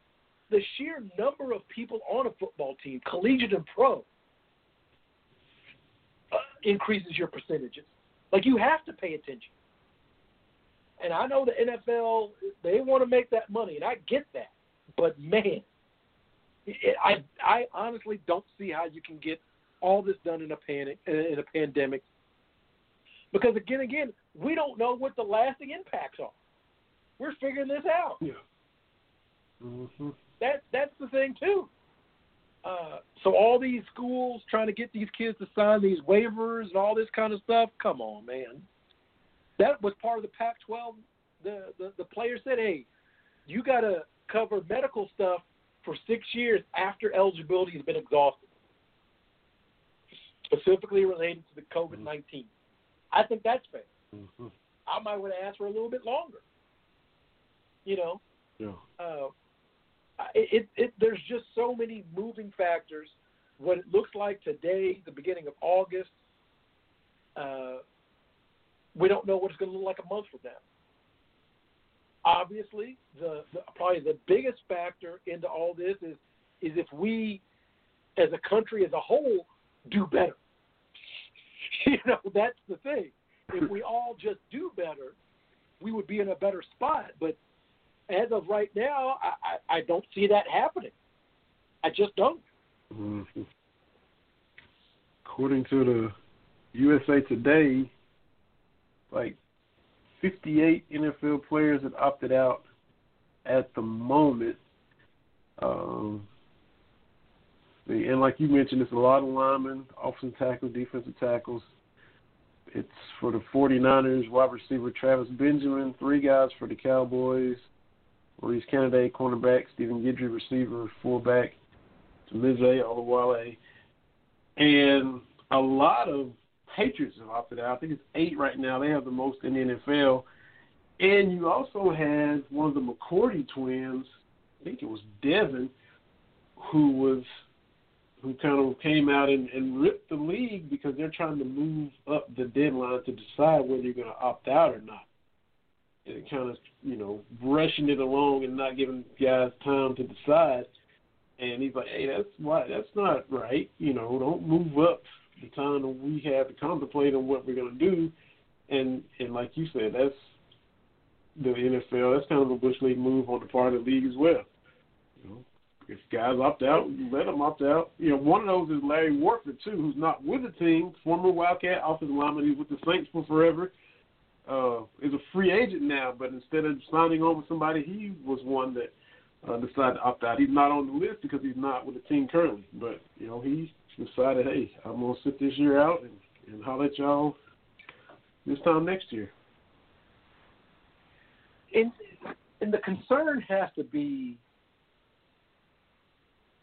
The sheer number of people on a football team, collegiate and pro, uh, increases your percentages. Like you have to pay attention. And I know the NFL they want to make that money, and I get that. But man, it, I I honestly don't see how you can get all this done in a panic in a pandemic. Because again, again, we don't know what the lasting impacts are. We're figuring this out. Yeah. Mm-hmm. That that's the thing too. Uh, so all these schools trying to get these kids to sign these waivers and all this kind of stuff. Come on, man. That was part of the Pac-12. The the, the players said, "Hey, you got to cover medical stuff for six years after eligibility has been exhausted, specifically related to the COVID 19. I think that's fair. Mm-hmm. I might want to ask for a little bit longer. You know, Yeah. uh, it, it, there's just so many moving factors. What it looks like today, the beginning of August, uh, we don't know what it's going to look like a month from now. Obviously, the, the probably the biggest factor into all this is is if we, as a country as a whole, do better. you know, that's the thing. If we all just do better, we would be in a better spot. But as of right now, I, I, I don't see that happening. I just don't. Mm-hmm. According to the USA Today, like 58 NFL players have opted out at the moment. Um, and like you mentioned, it's a lot of linemen, offensive tackles, defensive tackles. It's for the 49ers, wide receiver Travis Benjamin, three guys for the Cowboys, Maurice Canady, cornerback, Stephen Guidry, receiver, fullback, Mize Olawale. And a lot of Patriots have opted out. I think it's eight right now. They have the most in the NFL. And you also had one of the McCourty twins, I think it was Devin, who was who kind of came out and, and ripped the league because they're trying to move up the deadline to decide whether you're going to opt out or not. Kind of, you know, rushing it along and not giving guys time to decide. And he's like, hey, that's why that's not right. You know, don't move up the time that we have to contemplate on what we're going to do. And and like you said, that's the NFL. That's kind of a bush league move on the part of the league as well. You know, if guys opt out, let them opt out. You know, one of those is Larry Warford too, who's not with the team, former Wildcat offensive lineman. He's with the Saints for forever. Uh, is a free agent now, but instead of signing on with somebody, he was one that uh, decided to opt out. He's not on the list because he's not with the team currently. But you know, he decided, hey, I'm gonna sit this year out and, and holler at y'all this time next year. And and the concern has to be,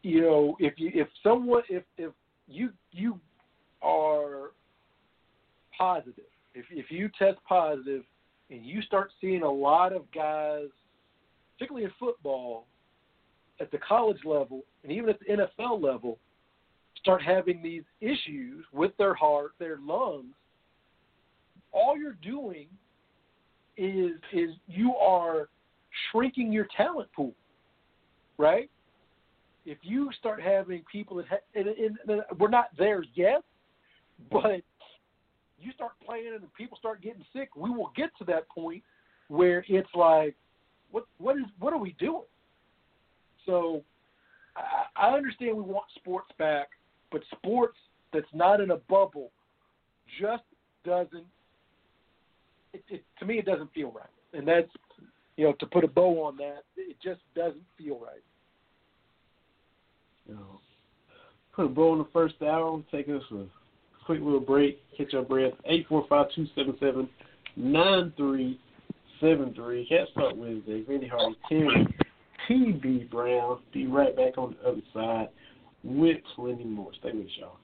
you know, if you if someone if if you you are positive, if if you test positive and you start seeing a lot of guys, particularly in football, at the college level and even at the NFL level, start having these issues with their heart, their lungs, all you're doing is is you are shrinking your talent pool, right? If you start having people that ha- and, and, and we're not there yet, but you start playing and people start getting sick, we will get to that point where it's like, what what is what are we doing? So I, I understand we want sports back, but sports that's not in a bubble just doesn't. It, it, to me, it doesn't feel right, and that's you know to put a bow on that, it just doesn't feel right. You know, put a bow on the first hour. Take us a quick little break. Catch our breath. Eight four five two seven seven nine three 7373. Cat Talk Wednesday. Randy Hardy, Terry, TB Brown. Be right back on the other side with plenty more. Stay with y'all.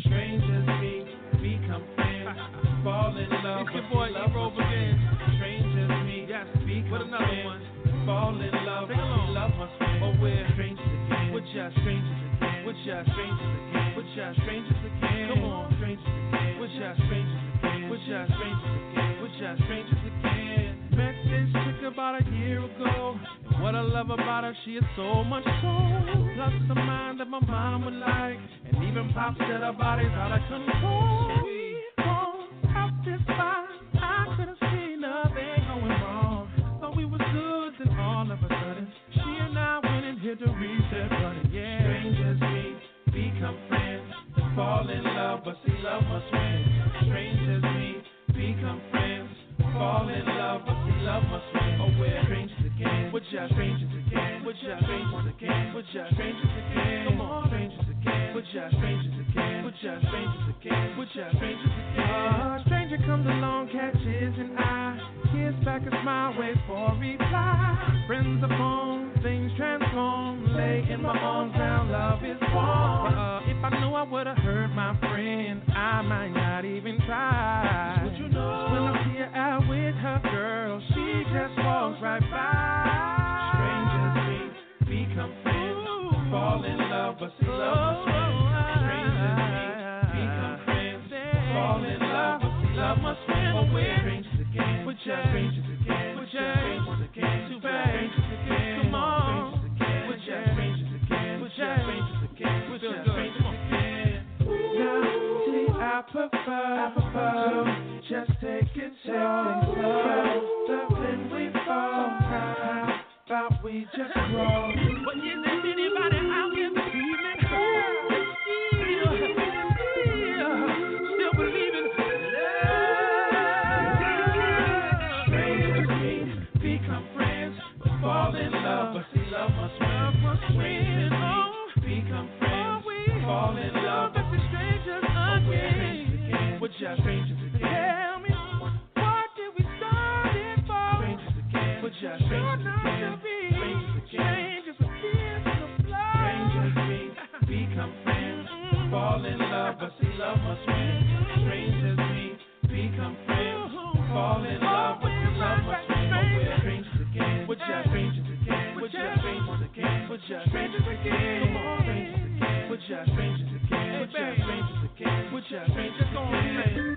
Strangers meet, become friends, fall in love. It's your boy E-Roll again. Strangers meet, yes, become With another friends, one. fall in love. Sing along. Love must win. Oh, we're strangers again. We're just strangers again. We're just strangers again. We're just strangers again. Come on, strangers again. We're just strangers again. We're just strangers again. We're just strangers again. Met this chick about a year ago. What I love about her, she is so much so. Plus the mind that my mom would like. And even Pop said her body's out of control. We won't have this fight. Fall in love, but see love must win. Strangers meet, become friends, fall in love, but see love must win. Oh, we're strangers again. We're just strangers again. We're just strangers again. We're just strangers again. Come on, strangers again. We're just strangers again. We're just strangers again. We're just strangers again. A stranger comes along, catches an eye, gives back a smile, waits for a reply. Friends upon things transform. Lay in my arms now, love is born. Uh, if I knew I would have hurt my friend, I might not even try. What you know? When I see her out with her girl, she just walks right by. Fall in love, but see love must win. Strangers meet, become friends, fall in love, but see love must win. Oh, we're strangers again, we're just strangers again, we're just strangers again, too bad. Come on, we're just strangers again, we're just strangers again, we're just strangers again. Now, see, I prefer, I prefer just take it slow. Then we fall but we just grow. But is there anybody strangers again. Come on, strangers again. Stranges again. Stranges again. Stranger me, become friends. Fall in love, but you love us me. Strangers mean become friends. Fall in love with love, but we're just strangers again. We're just strangers again. We're just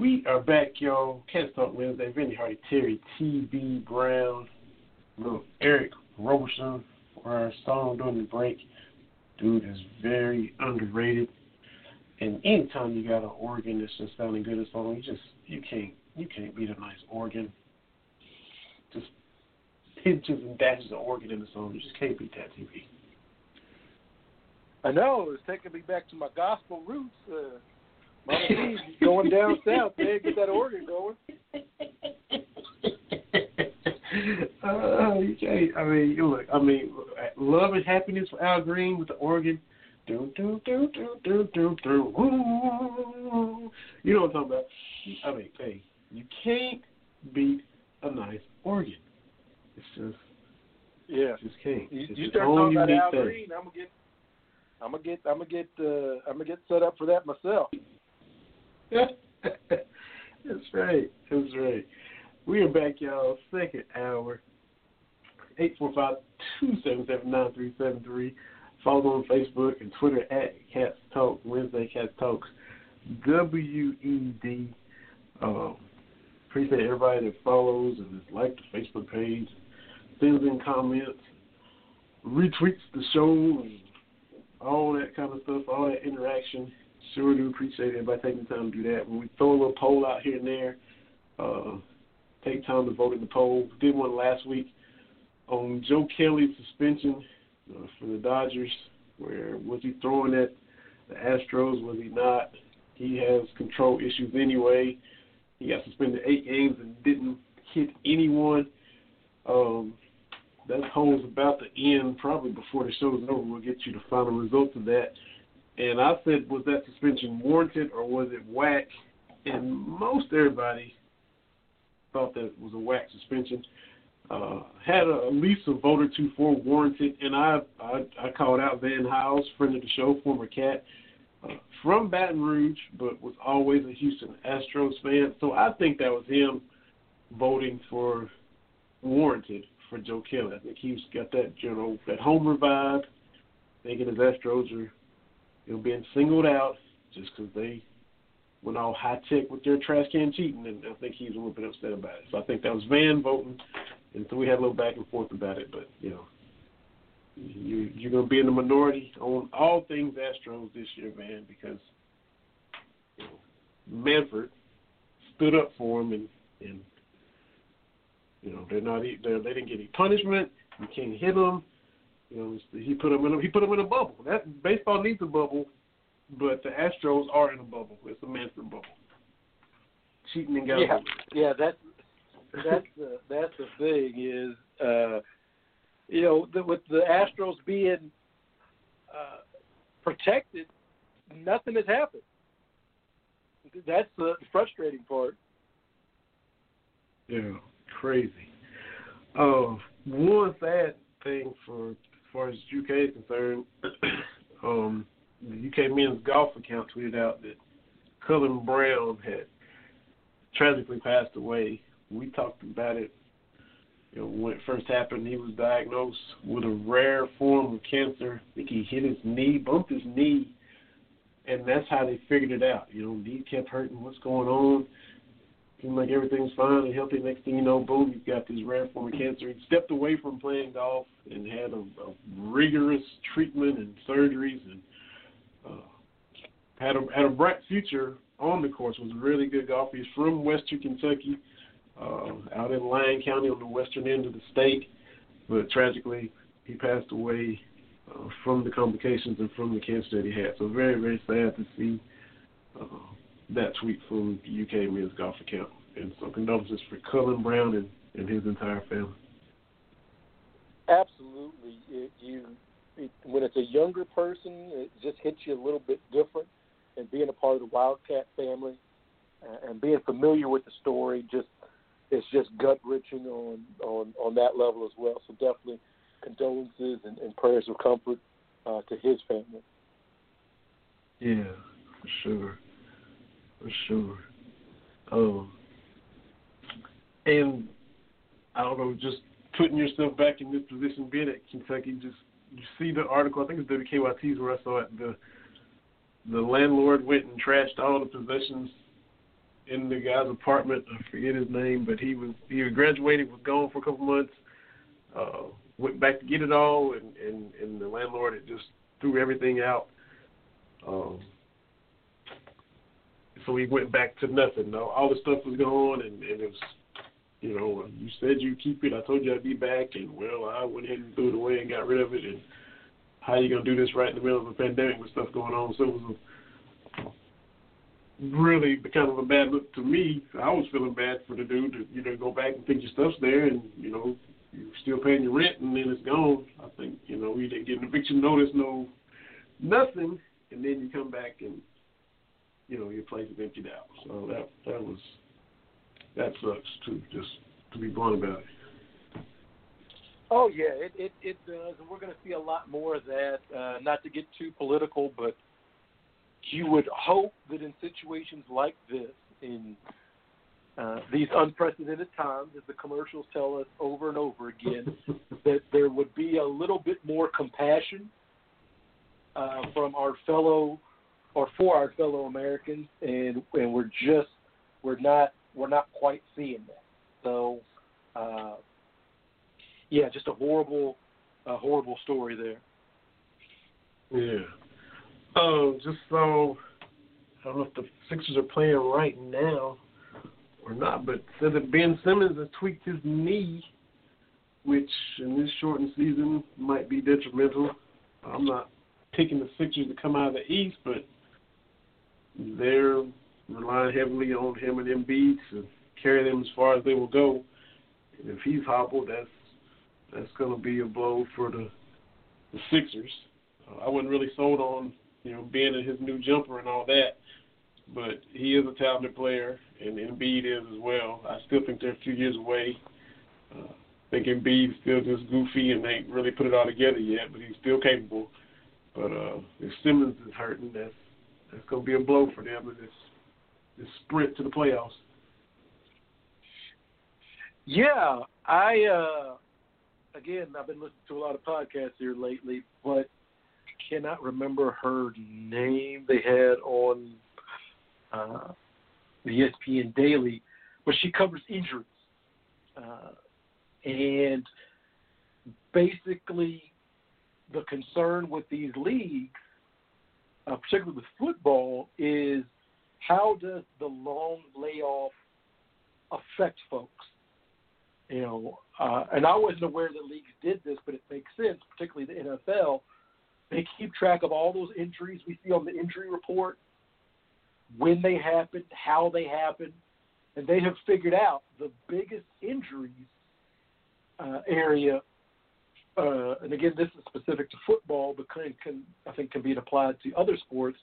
We are back, y'all. Cats Talk Wednesday. Randy Hardy, Terry, T.B. Brown, little Eric Roberson for our song during the break. Dude is very underrated. And anytime you got an organ that's just sounding good as song, you just you can't you can't beat a nice organ. Just pinches and dashes of organ in the song. You just can't beat that TV. I know it's taking me back to my gospel roots. Uh, Going down south, man, get that organ going. uh, you can't. I mean, you look. I mean, love and happiness for Al Green with the organ. Do do do do do do do. You know what I'm talking about? I mean, hey, you can't beat a nice organ. It's just, Yeah. just can't. You, It's you start talking about Al thing. Green, I'm gonna get, I'm gonna get, I'm gonna get, uh, I'm gonna get set up for that myself. That's right. That's right. We are back, y'all. Second hour. 845-277-9373. Follow on Facebook and Twitter at Cats Talk, Wednesday Cats Talks, W-E-D. Um, appreciate everybody that follows and has liked the Facebook page. sends in comments, retweets the show, all that kind of stuff, all that interaction. Sure do appreciate everybody taking the time to do that. When we throw a little poll out here and there, uh, take time to vote in the poll. We did one last week on Joe Kelly's suspension uh, for the Dodgers. Where was he throwing at the Astros? Was he not? He has control issues anyway. He got suspended eight games and didn't hit anyone. Um, that poll's about to end probably before the show's over. We'll get you the final results of that. And I said, was that suspension warranted or was it whack? And most everybody thought that was a whack suspension. Uh, had a, at least a vote or two for warranted, and I, I I called out Van Hiles, friend of the show, former cat, uh, from Baton Rouge, but was always a Houston Astros fan. So I think that was him voting for warranted for Joe Kelly. I think he's got that know that homer vibe, thinking his Astros are you know being singled out just because they went all high tech with their trash can cheating, and I think he's a little bit upset about it. So I think that was Van voting, and so we had a little back and forth about it. But you know, you you're gonna be in the minority on all things Astros this year, Van, because you know, Manfred stood up for him, and and you know they're not they're, they didn't get any punishment. You can't hit them. You know he put them in a, he put them in a bubble. That baseball needs a bubble but the Astros are in a bubble. It's a Manfred bubble. Cheating and got yeah, yeah. That's that's the that's the thing is, uh, you know, the, with the Astros being uh, protected, nothing has happened. That's the frustrating part. Yeah, crazy. Uh, one sad thing for far as UK is concerned, um, the UK men's golf account tweeted out that Cullan Brown had tragically passed away. We talked about it. You know, when it first happened, he was diagnosed with a rare form of cancer. I think he hit his knee, bumped his knee, and that's how they figured it out. You know, knee kept hurting. What's going on? Seemed like everything's fine and healthy. Next thing you know, boom, you've got this rare form of cancer. He stepped away from playing golf and had a, a rigorous treatment and surgeries and uh, had a had a bright future on the course. Was a really good golfer. He's from Western Kentucky, uh, out in Lyon County on the western end of the state. But tragically, he passed away uh, from the complications and from the cancer that he had. So very very sad to see uh, that tweet from the UK men's golf account. And so condolences for Cullan Brown and, and his entire family. Absolutely, it, you it, when it's a younger person, it just hits you a little bit different. And being a part of the Wildcat family uh, and being familiar with the story, just it's just gut wrenching on on on that level as well. So definitely condolences and, and prayers of comfort uh, to his family. Yeah, for sure, for sure. Um, and I don't know, just putting yourself back in this position, being at Kentucky, just you see the article? I think it's WKYT's where I saw it. The the landlord went and trashed all the possessions in the guy's apartment. I forget his name, but he was he graduated, was gone for a couple months. Uh, went back to get it all, and and and the landlord had just threw everything out. Um, so he went back to nothing. No, all the stuff was gone, and, and it was you know, you said you keep it. I told you I'd be back, and well, I went ahead and threw it away and got rid of it. And how you gonna do this right in the middle of a pandemic with stuff going on? So it was a, really kind of a bad look to me. I was feeling bad for the dude to you know go back and think your stuff's there, and you know you're still paying your rent, and then it's gone. I think you know we didn't get an eviction notice, no nothing, and then you come back and you know your place is emptied out. So that that was that sucks too. Just to be blunt about it. Oh yeah, it it, it does, and we're going to see a lot more of that. Uh, not to get too political, but you would hope that in situations like this, in uh, these unprecedented times, as the commercials tell us over and over again, that there would be a little bit more compassion uh, from our fellow or for our fellow Americans, and and we're just we're not we're not quite seeing that. So, uh, yeah, just a horrible, a horrible story there. Yeah. Um, just so I don't know if the Sixers are playing right now or not, but said that Ben Simmons has tweaked his knee, which in this shortened season might be detrimental. I'm not picking the Sixers to come out of the East, but they're relying heavily on him and Embiid to carry them as far as they will go. And if he's hobbled, that's that's going to be a blow for the the Sixers. Uh, I wasn't really sold on you know being in his new jumper and all that, but he is a talented player, and Embiid is as well. I still think they're a few years away. Uh, I think Embiid's still just goofy and ain't really put it all together yet, but he's still capable. But uh, if Simmons is hurting, that's going to be a blow for them in this this sprint to the playoffs. Yeah, I uh again I've been listening to a lot of podcasts here lately, but I cannot remember her name they had on uh the ESPN Daily, but she covers injuries. Uh and basically the concern with these leagues, uh, particularly with football, is how does the long layoff affect folks? You know, uh, and I wasn't aware that leagues did this, but it makes sense, particularly the NFL. They keep track of all those injuries we see on the injury report, when they happened, how they happened, and they have figured out the biggest injuries uh, area. Uh, and again, this is specific to football, but can, can I think can be applied to other sports.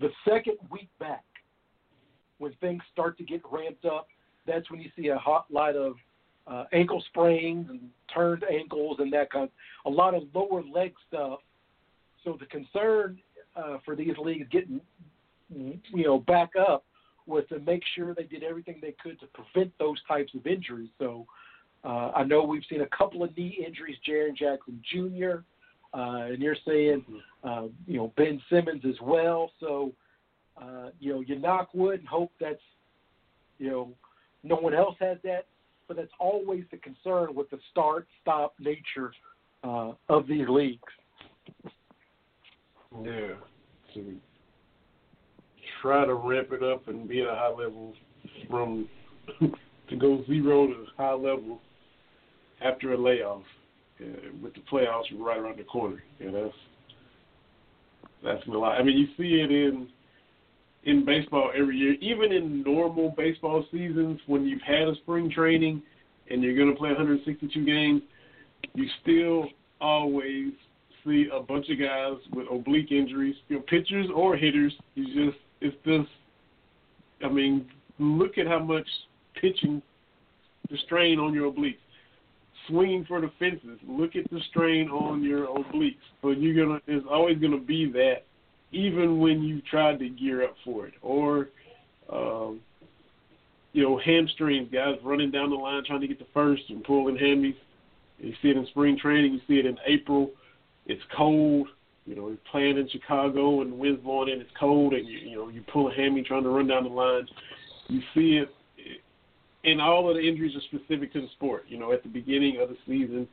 The second week back, when things start to get ramped up, that's when you see a hot light of uh, ankle sprains and turned ankles and that kind of a lot of lower leg stuff. So the concern uh, for these leagues getting you know back up was to make sure they did everything they could to prevent those types of injuries. So uh, I know we've seen a couple of knee injuries, Jaren Jackson Jr. Uh, and you're saying, uh, you know, Ben Simmons as well. So, uh, you know, you knock wood and hope that's, you know, no one else has that. But that's always the concern with the start-stop nature uh, of these leagues. Yeah. To try to ramp it up and be at a high level from to go zero to high level after a layoff uh, with the playoffs right around the corner. Yeah, that's that's a lot. I mean, you see it in in baseball every year, even in normal baseball seasons when you've had a spring training and you're going to play 162 games, you still always see a bunch of guys with oblique injuries, you know, pitchers or hitters. You just it's just, I mean, look at how much pitching the strain on your obliques swinging for the fences. Look at the strain on your obliques. So you're gonna there's always gonna be that, even when you tried to gear up for it. Or um, you know, hamstrings, guys running down the line trying to get the first and pulling hammies. You see it in spring training, you see it in April. It's cold. You know, you're playing in Chicago and the wind's blowing in, it's cold and you you know, you pull a hammy trying to run down the line. You see it and all of the injuries are specific to the sport. You know, at the beginning of the season,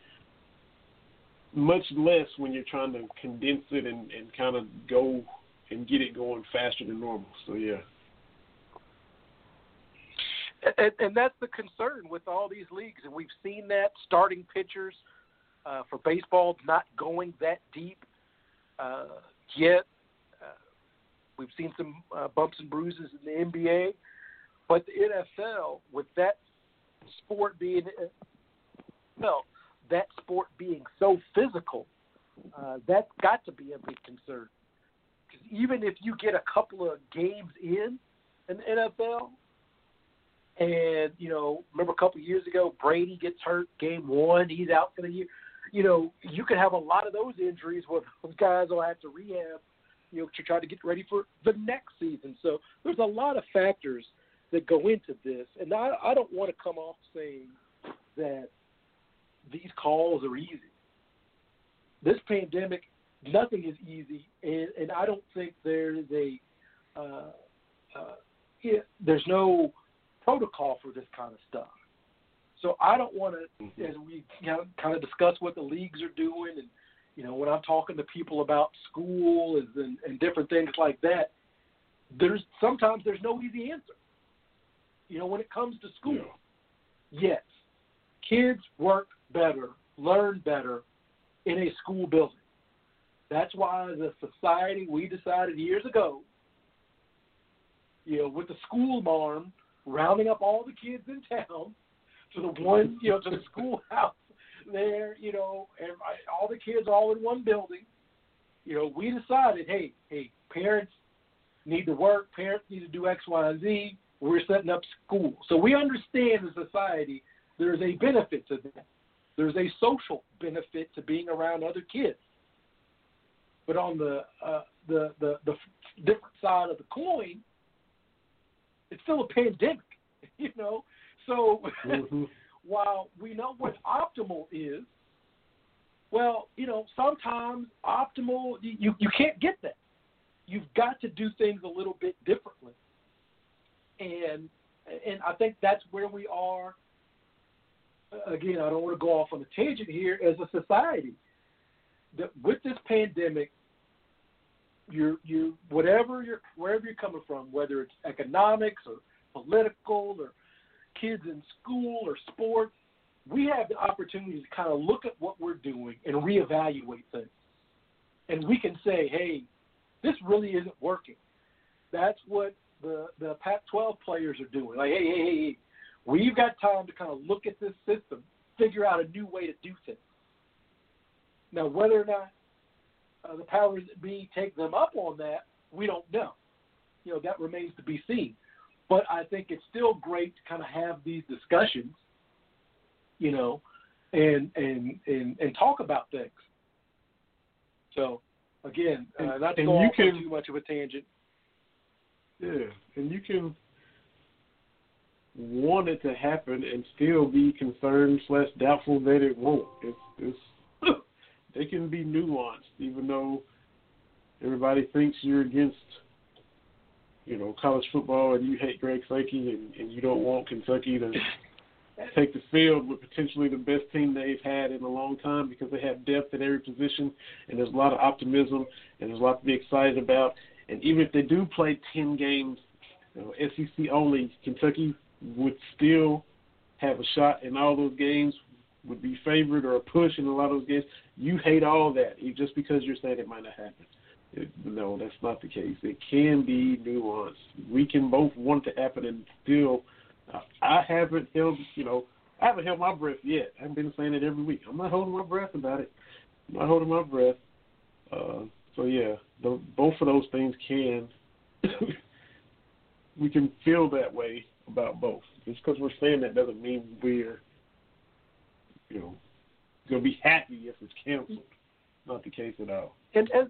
much less when you're trying to condense it and, and kind of go and get it going faster than normal. So yeah. And, and that's the concern with all these leagues, and we've seen that starting pitchers uh, for baseball not going that deep uh, yet. Uh, we've seen some uh, bumps and bruises in the NBA. But the NFL, with that sport being, well, that sport being so physical, uh, that's got to be a big concern. Because even if you get a couple of games in in the NFL, and you know, remember a couple of years ago, Brady gets hurt game one, he's out for the year. You know, you could have a lot of those injuries where those guys will have to rehab, you know, to try to get ready for the next season. So there's a lot of factors that go into this. And I, I don't want to come off saying that these calls are easy. This pandemic, nothing is easy, and, and I don't think there is a uh, uh, it, there's no protocol for this kind of stuff. So I don't want to, Mm-hmm. as we you know, kind of discuss what the leagues are doing, and you know, when I'm talking to people about school and, and different things like that, there's sometimes there's no easy answer. You know, when it comes to school, yes, kids work better, learn better in a school building. That's why, as a society, we decided years ago, you know, with the school barn, rounding up all the kids in town to the one, you know, to the schoolhouse there, you know, and all the kids all in one building. You know, we decided, hey, hey, parents need to work, parents need to do X, Y, and Z. We're setting up school. So we understand as a society there's a benefit to that. There's a social benefit to being around other kids. But on the uh, the, the the different side of the coin, it's still a pandemic, you know. So Mhm. while we know what optimal is, well, you know, sometimes optimal you you can't get that. You've got to do things a little bit differently, and and I think that's where we are. Again, I don't want to go off on a tangent here. As a society, that with this pandemic, you're you whatever you're wherever you're coming from, whether it's economics or political or kids in school or sports, we have the opportunity to kind of look at what we're doing and reevaluate things. And we can say, hey, this really isn't working. That's what the, the Pac 12 players are doing. Like, hey, hey, hey, hey, we've got time to kind of look at this system, figure out a new way to do things. Now, whether or not uh, the powers that be take them up on that, we don't know. You know, that remains to be seen. But I think it's still great to kind of have these discussions, you know, and and and, and talk about things. So, again, uh, not to and go you off can- too much of a tangent. Yeah, and you can want it to happen and still be concerned slash doubtful that it won't. It's it's they can be nuanced, even though everybody thinks you're against, you know, college football and you hate Greg Sankey and, and you don't want Kentucky to take the field with potentially the best team they've had in a long time because they have depth at every position and there's a lot of optimism and there's a lot to be excited about. And even if they do play ten games, you know, SEC only, Kentucky would still have a shot in all those games, would be favored or a push in a lot of those games. You hate all that just because you're saying it might not happen. It, no, that's not the case. It can be nuanced. We can both want it to happen and still. Uh, I haven't held, you know, I haven't held my breath yet. I've been saying it every week. I'm not holding my breath about it. I'm not holding my breath. Uh, so yeah, the, both of those things can. we can feel that way about both. Just because we're saying that doesn't mean we're, you know, going to be happy if it's canceled. Not the case at all. and and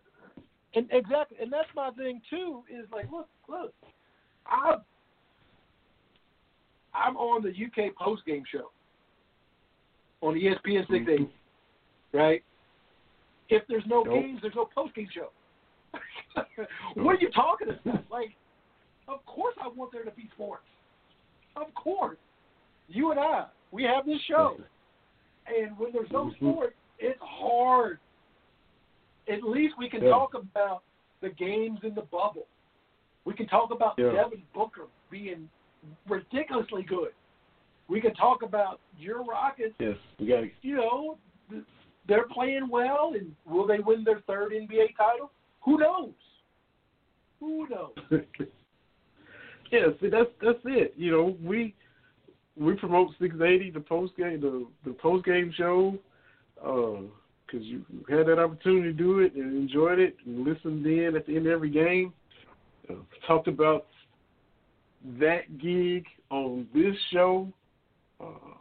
and exactly, and that's my thing too. Is like, look, look, I I'm on the UK post game show on ESPN six eighty, mm-hmm. right? If there's no Nope. games, there's no post game show. what are you talking about? Like, of course I want there to be sports. Of course, you and I, we have this show, and when there's no Mhm. sport, it's hard. At least we can Yeah. talk about the games in the bubble. We can talk about Yeah. Devin Booker being ridiculously good. We can talk about your Rockets. Yes, we got to. You know, they're playing well, and will they win their third NBA title? Who knows? Who knows? yeah, see, that's that's it. You know, we we promote 680, the post game, the the post game show, because you had that opportunity to do it and enjoyed it and listened in at the end of every game. Uh, talked about that gig on this show. Uh,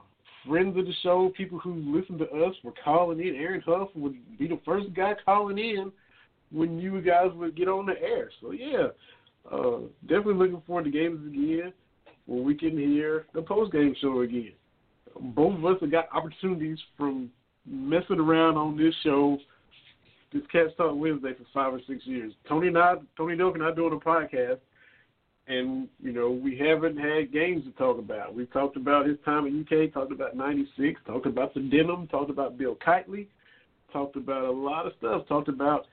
friends of the show, people who listen to us were calling in. Aaron Huff would be the first guy calling in when you guys would get on the air. So yeah, uh, definitely looking forward to games again when we can hear the post game show again. Both of us have got opportunities from messing around on this show, this Cats Talk Wednesday for five or six years. Tony and I, Tony Delk and I doing a podcast. And you know we haven't had games to talk about. We've talked about his time at UK, talked about '96, talked about the denim, talked about Bill Keightley, talked about a lot of stuff. Talked about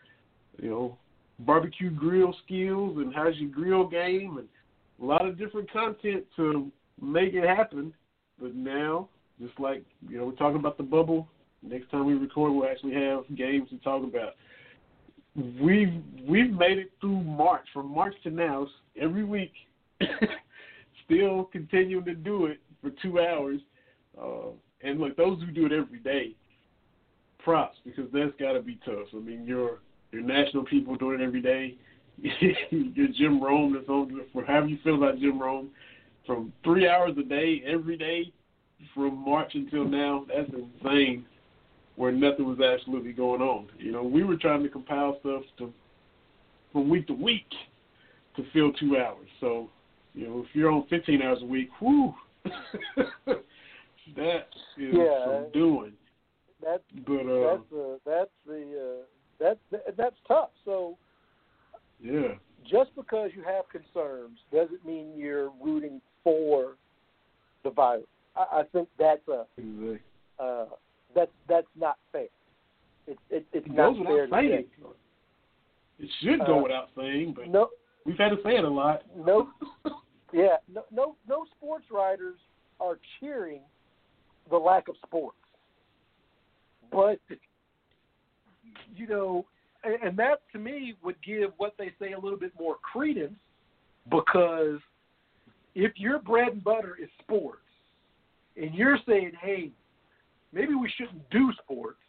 you know barbecue grill skills and how's your grill game and a lot of different content to make it happen. But now, just like you know, we're talking about the bubble. Next time we record, we'll actually have games to talk about. We've we've made it through March. From March to now, every week, still continuing to do it for two hours. Uh, and look, those who do it every day, props because that's got to be tough. I mean, your your national people doing it every day. your Jim Rome that's on for however you feel about Jim Rome, from three hours a day every day from March until now. That's insane. Where nothing was absolutely going on. You know, we were trying to compile stuff to from week to week to fill two hours. So, you know, if you're on 15 hours a week, whoo, that is Yeah. some doing. That's But uh, that's uh, that's the uh, that's that's tough. So yeah, just because you have concerns doesn't mean you're rooting for the virus. I, I think that's a exactly. uh, that's that's not fair. It's it, it's It not goes fair saying. say. It should go Uh, without saying, but No, we've had to say it a lot. no, yeah, no, no, no sports writers are cheering the lack of sports, but you know, and, and that to me would give what they say a little bit more credence because if your bread and butter is sports, and you're saying, hey, maybe we shouldn't do sports,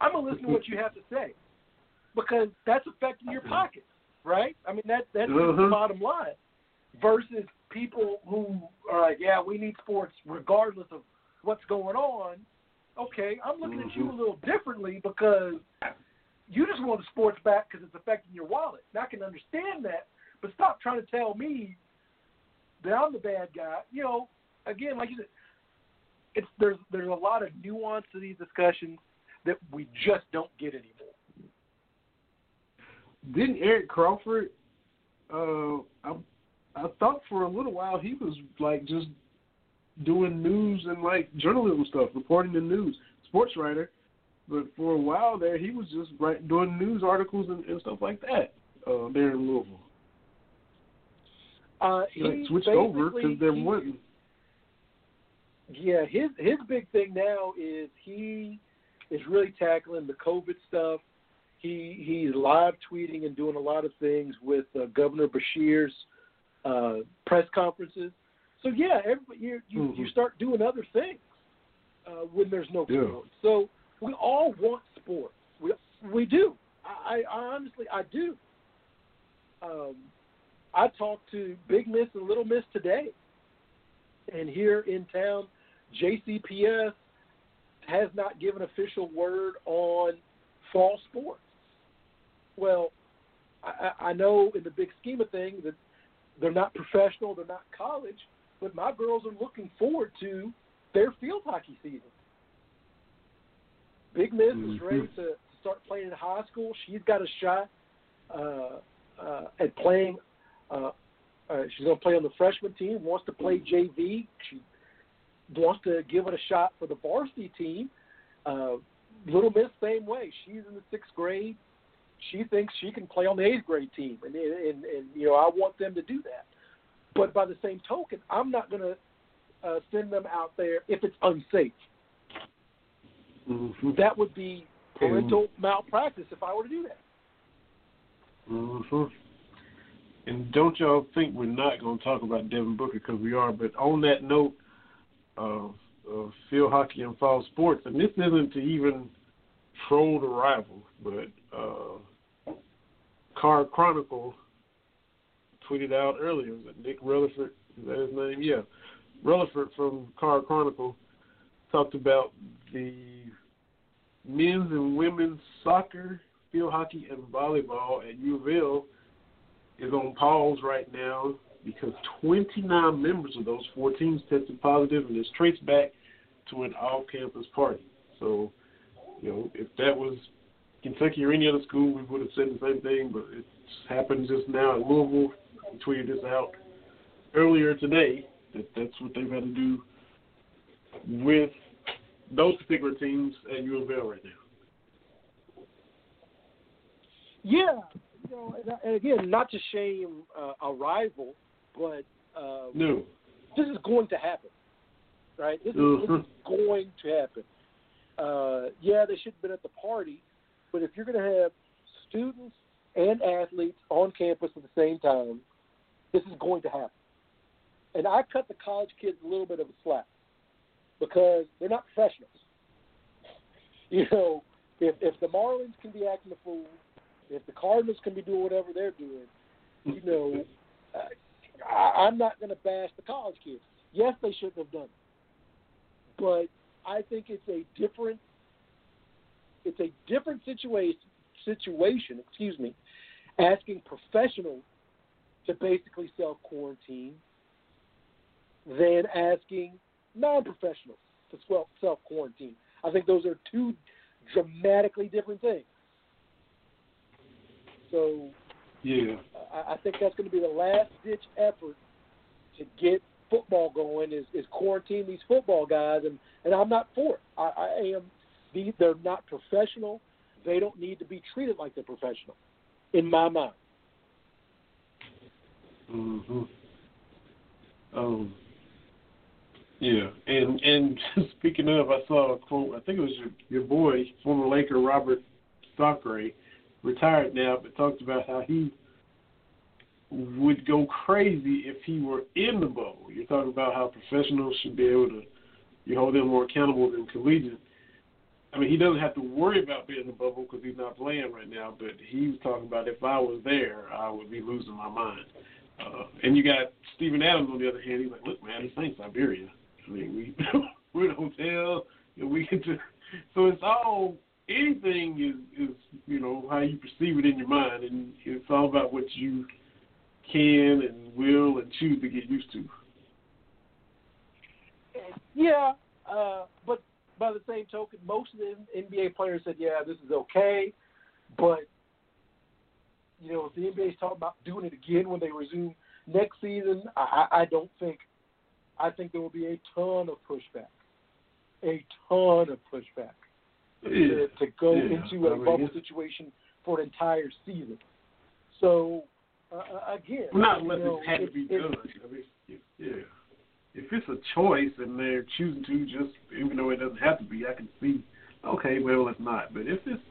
I'm gonna listen to what you have to say because that's affecting your pockets, right? I mean that that's the Mhm. bottom line. Versus people who are like, yeah, we need sports regardless of what's going on. Okay, I'm looking at you a little differently because you just want the sports back because it's affecting your wallet. And I can understand that, but stop trying to tell me that I'm the bad guy. You know, again, like you said, it's there's there's a lot of nuance to these discussions that we just don't get anymore. Didn't Eric Crawford? Uh, I I thought for a little while he was like just doing news and like journalism stuff, reporting the news, sports writer. But for a while there, he was just write, doing news articles and, and stuff like that uh, there in Louisville. Uh, He like switched over because there wasn't. Yeah, his his big thing now is he is really tackling the COVID stuff. He he's live tweeting and doing a lot of things with uh, Governor Beshear's uh, press conferences. So yeah, every, you you, you Mhm. start doing other things uh, when there's no Yeah. sports. So we all want sports. We we do. I, I honestly I do. Um, I talked to Big Miss and Little Miss today, and here in town, JCPS has not given official word on fall sports. Well, I, I know in the big scheme of things that they're not professional, they're not college, but my girls are looking forward to their field hockey season. Big Miss is Mhm. ready to start playing in high school. She's got a shot uh, uh, at playing. Uh, uh, she's going to play on the freshman team. Wants to play JV. She wants to give it a shot for the varsity team. Uh, Little Miss, same way. She's in the sixth grade. She thinks she can play on the eighth grade team, and and, and you know I want them to do that. But by the same token, I'm not going to uh, send them out there if it's unsafe. Mhm. That would be parental malpractice if I were to do that. hmm And don't y'all think we're not going to talk about Devin Booker because we are. But on that note of, of field hockey and fall sports, and this isn't to even troll the rival, but uh, Card Chronicle tweeted out earlier. It Nick Rutherford? Is that his name? Yeah, Rutherford from Card Chronicle talked about the men's and women's soccer, field hockey, and volleyball at U of L is on pause right now because 29 members of those four teams tested positive, and it's traced back to an off-campus party. So, you know, if that was Kentucky or any other school, we would have said the same thing, but it's happened just now at Louisville. We tweeted this out earlier today that that's what they've had to do with those particular teams at U of L right now. Yeah, you know, and again, not to shame uh, a rival, but um, no, this is going to happen, right? This is, mm-hmm. this is going to happen. Uh, yeah, they should have been at the party, but if you're going to have students and athletes on campus at the same time, this is going to happen. And I cut the college kids a little bit of a slack because they're not professionals. You know, if if the Marlins can be acting a fool, if the Cardinals can be doing whatever they're doing, you know, uh, I, I'm not going to bash the college kids. Yes, they shouldn't have done it, but I think it's a different it's a different situation situation, excuse me, asking professionals to basically self quarantine than asking non professionals to self quarantine. I think those are two dramatically different things. So, yeah, I, I think that's going to be the last ditch effort to get football going is, is quarantine these football guys, and, and I'm not for it. I, I am. They're not professional. They don't need to be treated like they're professional, in my mind. Mm-hmm. Um, yeah, and and speaking of, I saw a quote. I think it was your, your boy, former Laker Robert Sacre, retired now, but talked about how he would go crazy if he were in the bubble. You're talking about how professionals should be able to you hold them more accountable than collegiate. I mean, he doesn't have to worry about being in the bubble because he's not playing right now. But he was talking about if I was there, I would be losing my mind. Uh, and you got Steven Adams on the other hand. He's like, look, man, this ain't Siberia. I mean, we we're in a hotel and we get to. So it's all anything is is you know how you perceive it in your mind, and it's all about what you can and will and choose to get used to. Yeah, uh, but by the same token, most of the NBA players said, "Yeah, this is okay," but you know, if the NBA is talking about doing it again when they resume next season, I, I don't think. I think there will be a ton of pushback, a ton of pushback Yeah. to, to go Yeah. into a I mean, bubble situation for an entire season. So uh, again, Not unless know, it had to it- be it- done. I mean, if, yeah. If it's a choice and they're choosing to, just even though it doesn't have to be, I can see. Okay, well, it's not. But if it's,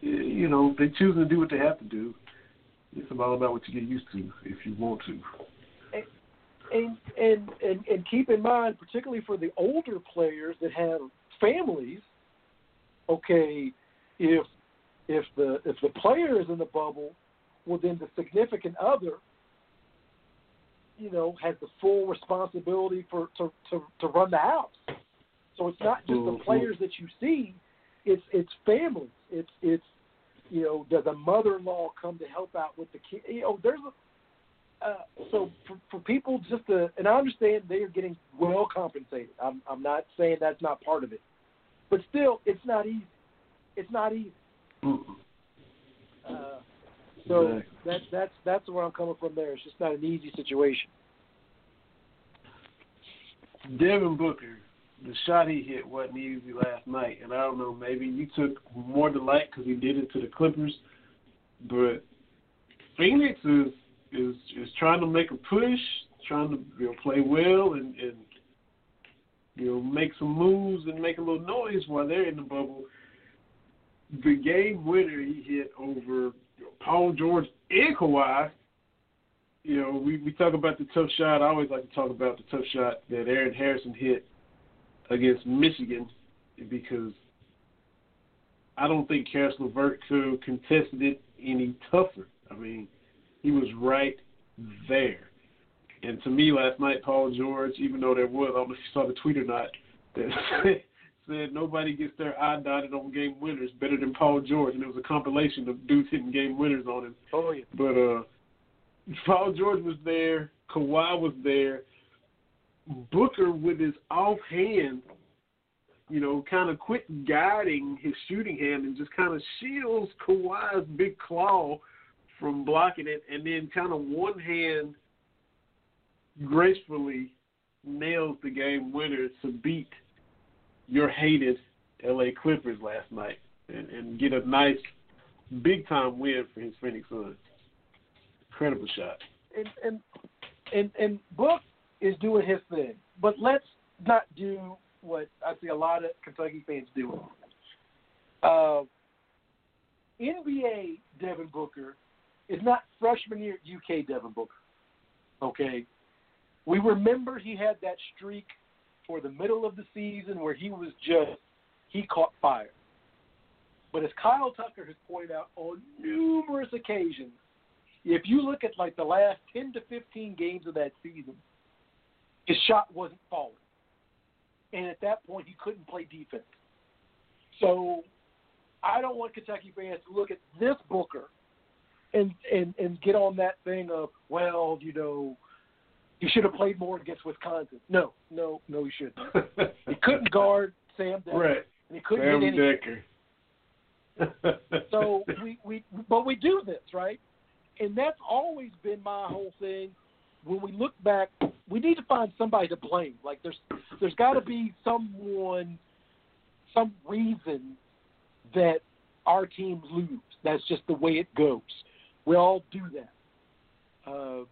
you know, they're choosing to do what they have to do. It's all about what you get used to if you want to. and and and and keep in mind, particularly for the older players that have families, okay, if if the if the player is in the bubble, well then the significant other, you know, has the full responsibility for to to, to run the house. So it's not just the Mhm. players that you see, it's it's families. It's it's you know, does a mother-in-law come to help out with the kid? You know, there's a uh, so for, for people just to, and I understand they are getting well compensated. I'm I'm not saying that's not part of it, but still, it's not easy. It's not easy. Uh, so Exactly. that that's that's where I'm coming from. There, it's just not an easy situation. Devin Booker, the shot he hit wasn't easy last night, and I don't know, maybe you took more delight because he did it to the Clippers, but Phoenix is is is trying to make a push, trying to you know, play well and and you know make some moves and make a little noise while they're in the bubble. The game winner he hit over Paul George and Kawhi you know, we, we talk about the tough shot. I always like to talk about the tough shot that Aaron Harrison hit against Michigan because I don't think Caris LeVert could have contested it any tougher. I mean, he was right there. And to me, last night, Paul George, even though there was, I don't know if you saw the tweet or not, that said nobody gets their eye dotted on game winners better than Paul George, and it was a compilation of dudes hitting game winners on him. Oh yeah. But uh, Paul George was there. Kawhi was there. Booker with his offhand, you know, kind of quit guiding his shooting hand and just kind of shields Kawhi's big claw from blocking it, and then kind of one hand gracefully nails the game winner to beat your hated LA Clippers last night and, and get a nice big time win for his Phoenix Suns. Incredible shot. And and and and Book is doing his thing, but let's not do what I see a lot of Kentucky fans doing. Uh, NBA Devin Booker is not freshman year UK Devin Booker. Okay, we remember he had that streak for the middle of the season where he was just he caught fire. But as Kyle Tucker has pointed out on numerous occasions, if you look at like the last 10 to 15 games of that season, his shot wasn't falling. And at that point, he couldn't play defense. So I don't want Kentucky fans to look at this Booker and, and, and get on that thing of, well, you know, he should have played more against Wisconsin. No, no, no, he shouldn't. he couldn't guard Sam Dekker. Right. And he couldn't Sam hit. Dekker. so we, we but we do this right and that's always been my whole thing when we look back we need to find somebody to blame like there's there's got to be someone some reason that our teams lose that's just the way it goes we all do that uh,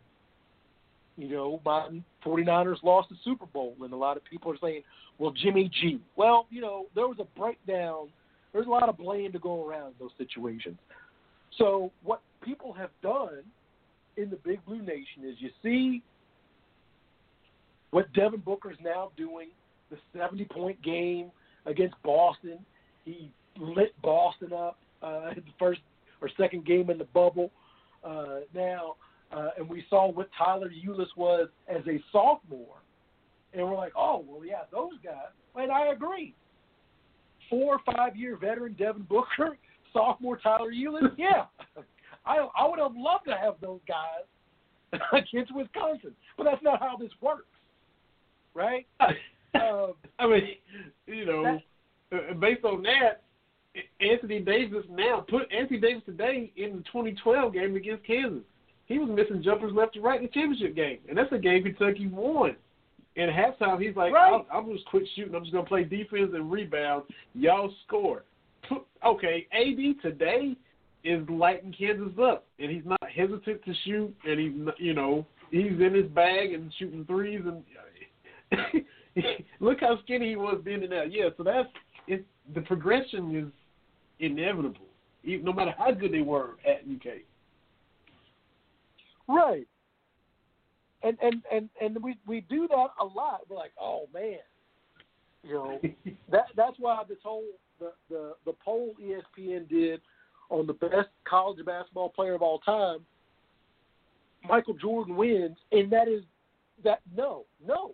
you know my 49ers lost the super bowl and a lot of people are saying well jimmy g well you know there was a breakdown there's a lot of blame to go around in those situations. So what people have done in the Big Blue Nation is you see what Devin Booker is now doing, the 70 point game against Boston. He lit Boston up uh, in the first or second game in the bubble. Uh, now, uh, and we saw what Tyler Ulis was as a sophomore, and we're like, oh well, yeah, those guys. And I agree four or five year veteran Devin Booker, sophomore Tyler Ulis, yeah, I I would have loved to have those guys against Wisconsin, but that's not how this works, right? Um, I mean, you know, uh, based on that, Anthony Davis now put Anthony Davis today in the 2012 game against Kansas. He was missing jumpers left and right in the championship game, and that's a game Kentucky won. And at halftime, he's like, Right. I'll, "I'm just quit shooting. I'm just gonna play defense and rebound. Y'all score." Okay, AD today is lighting Kansas up, and he's not hesitant to shoot, and he's not, you know he's in his bag and shooting threes, and look how skinny he was then and now. Yeah, so that's it. The progression is inevitable, even, no matter how good they were at UK. Right. And and and and we we do that a lot. We're like, oh man, you know that that's why this whole the the the poll ESPN did on the best college basketball player of all time. Michael Jordan wins, and that is that no no.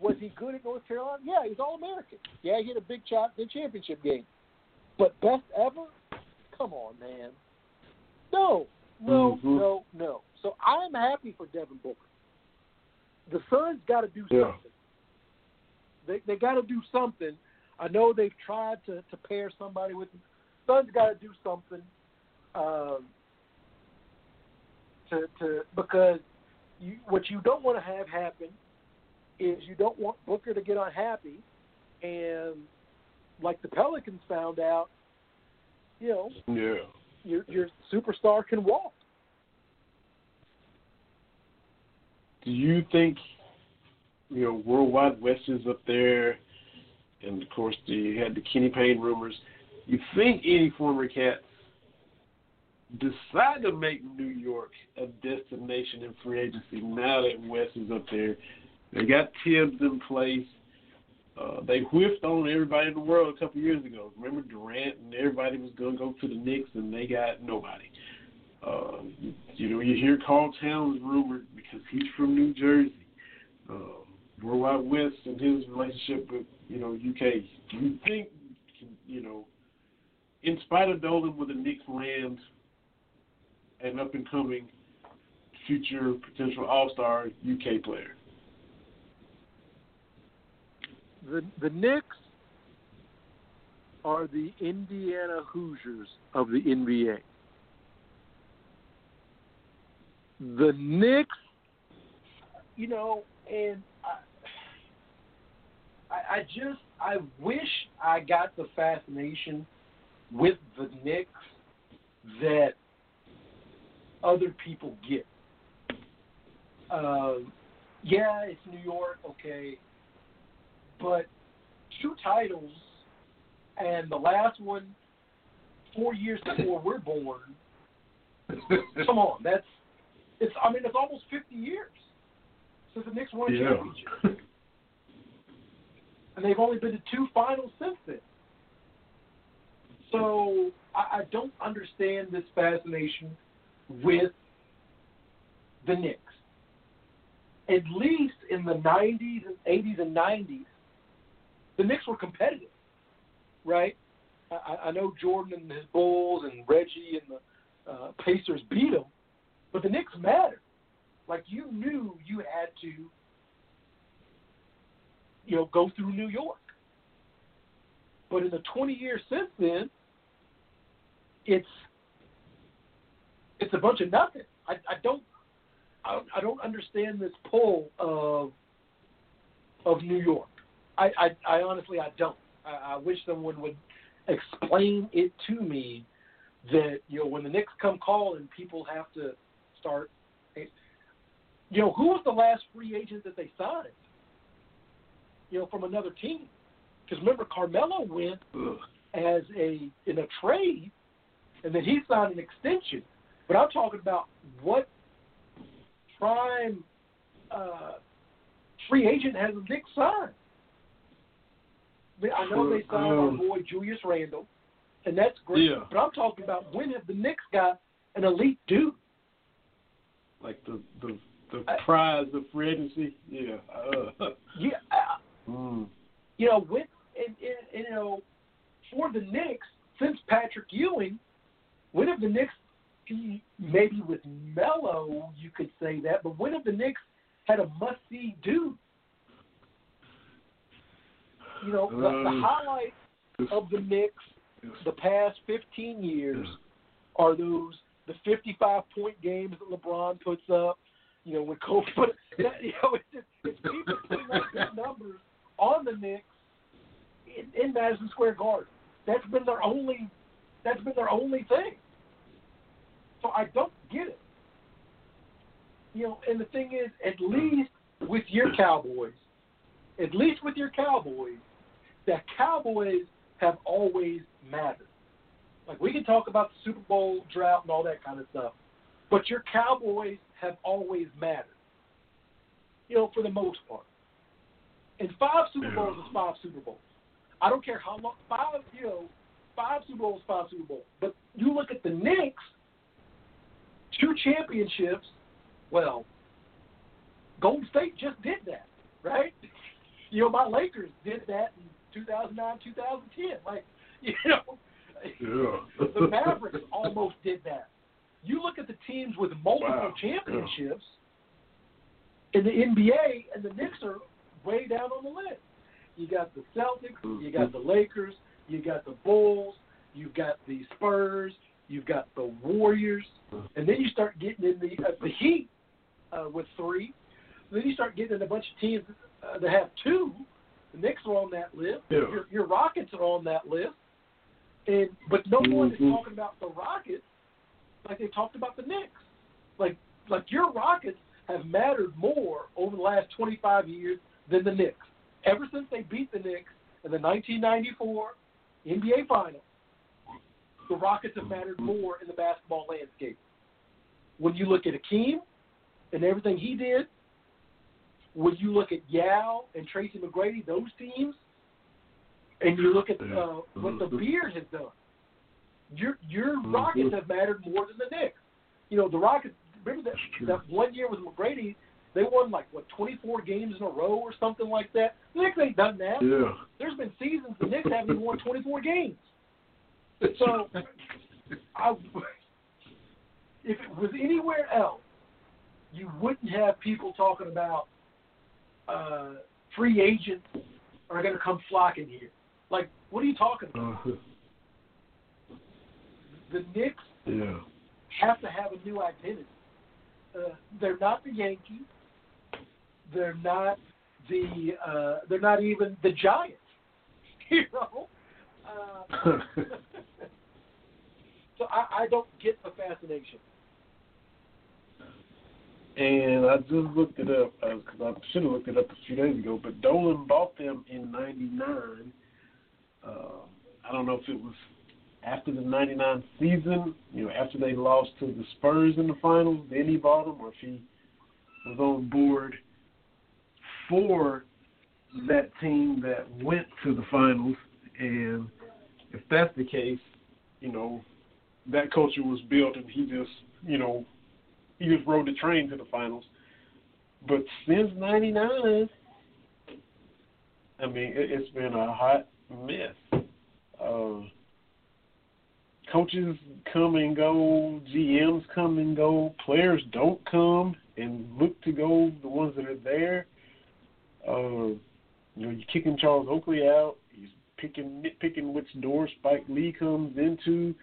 Was he good at North Carolina? Yeah, he was All American. Yeah, he had a big shot in the championship game. But best ever? Come on, man. No, no, Mhm. no, no. So I'm happy for Devin Booker. The Suns got to do Yeah. something. They they got to do something. I know they've tried to to pair somebody with him. Suns got to do something. Um, to to because you, what you don't want to have happen is you don't want Booker to get unhappy, and like the Pelicans found out, you know, Yeah. your your superstar can walk. Do you think, you know, Worldwide Wes is up there, and of course you had the Kenny Payne rumors. You think any former Cats decide to make New York a destination in free agency now that Wes is up there? They got Thibs in place. Uh, they whiffed on everybody in the world a couple years ago. Remember Durant and everybody was to go to the Knicks, and they got nobody. Uh, you, you know, you hear Karl Towns rumored because he's from New Jersey. Uh, Worldwide Wes and his relationship with you know UK. Do you think you know, in spite of Dolan with the Knicks land, an up and coming future potential All Star UK player? The the Knicks are the Indiana Hoosiers of the NBA. The Knicks, you know, and I, I, I just I wish I got the fascination with the Knicks that other people get. Um, yeah, it's New York, okay, but two titles, and the last one four years before we're born. Come on, that's it's. I mean, it's almost fifty years since the Knicks won a Yeah. championship, and they've only been to two finals since then. So I, I don't understand this fascination with the Knicks. At least in the '90s and '80s and '90s, the Knicks were competitive, right? I, I know Jordan and his Bulls and Reggie and the uh, Pacers beat them, but the Knicks mattered. Like you knew you had to, you know, go through New York. But in the 20 years since then, it's it's a bunch of nothing. I, I don't I, don't- I don't understand this pull of of New York. I, I, I honestly I don't. I, I wish someone would explain it to me that you know when the Knicks come calling, people have to start. You know who was the last free agent that they signed? You know from another team, because remember Carmelo went as a in a trade, and then he signed an extension. But I'm talking about what prime uh, free agent has the Knicks signed. I mean, I know they signed our Um, boy Julius Randle, and that's great. Yeah. But I'm talking about when have the Knicks got an elite dude? Like the the the prize of free. Yeah. Uh, Yeah, uh, mm. you know, when and, and, you know, for the Knicks, since Patrick Ewing, when have the Knicks, maybe with Melo, you could say that, but when have the Knicks had a must see dude? You know, the, the Um, highlight of the Knicks the past 15 years are those the 55 point games that LeBron puts up. You know, when Kobe put that, you know, it's, just, it's people putting up big numbers on the Knicks in, in Madison Square Garden. That's been their only. That's been their only thing. So I don't get it. You know, and the thing is, at least with your Cowboys, at least with your Cowboys, the Cowboys have always mattered. Like we can talk about the Super Bowl drought and all that kind of stuff, but your Cowboys have always mattered. You know, for the most part. And five Super Bowls is five Super Bowls. I don't care how long five, you know, five Super Bowls, five Super Bowls. But you look at the Knicks, two championships. Well, Golden State just did that, right? You know, my Lakers did that in 2009, 2010. Like, you know, Yeah. the Mavericks almost did that. You look at the teams with multiple Wow. championships in the NBA, and the Knicks are way down on the list. You got the Celtics, you got the Lakers, you got the Bulls, you've got the Spurs, you've got the Warriors, and then you start getting in the uh, the Heat uh, with three. Then you start getting in a bunch of teams uh, that have two. The Knicks are on that list. Yeah. Your, your Rockets are on that list. And but no one is Mhm. talking about the Rockets like they talked about the Knicks. Like like your Rockets have mattered more over the last 25 years than the Knicks. Ever since they beat the Knicks in the 1994 NBA Finals, the Rockets have mattered more in the basketball landscape. When you look at Akeem and everything he did, when you look at Yao and Tracy McGrady, those teams, and you look at uh, what the Beard has done, your your Rockets have mattered more than the Knicks. You know, the Rockets. Remember that that one year with McGrady, they won like what 24 games in a row or something like that. The Knicks ain't done that. Yeah. There's been seasons the Knicks haven't even won 24 games. So, I, if it was anywhere else, you wouldn't have people talking about uh, free agents are going to come flocking here. Like, what are you talking about? Uh, The Knicks yeah. have to have a new identity. uh, they're not the Yankees. They're not the uh, they're not even the Giants. You know. Uh, so I, I don't get the fascination. And I just looked it up because I should have looked it up a few days ago. But Dolan bought them in '99. Uh, I don't know if it was after the '99 season, you know, after they lost to the Spurs in the finals, then he bought them, or if he was on board for that team that went to the finals. And if that's the case, you know, that culture was built, and he just, you know, he just rode the train to the finals. But since '99, I mean, it, it's been a hot mess. Uh, coaches come and go, GMs come and go, players don't come and look to go. The ones that are there, uh, you know, you're kicking Charles Oakley out. He's picking nitpicking which door Spike Lee comes into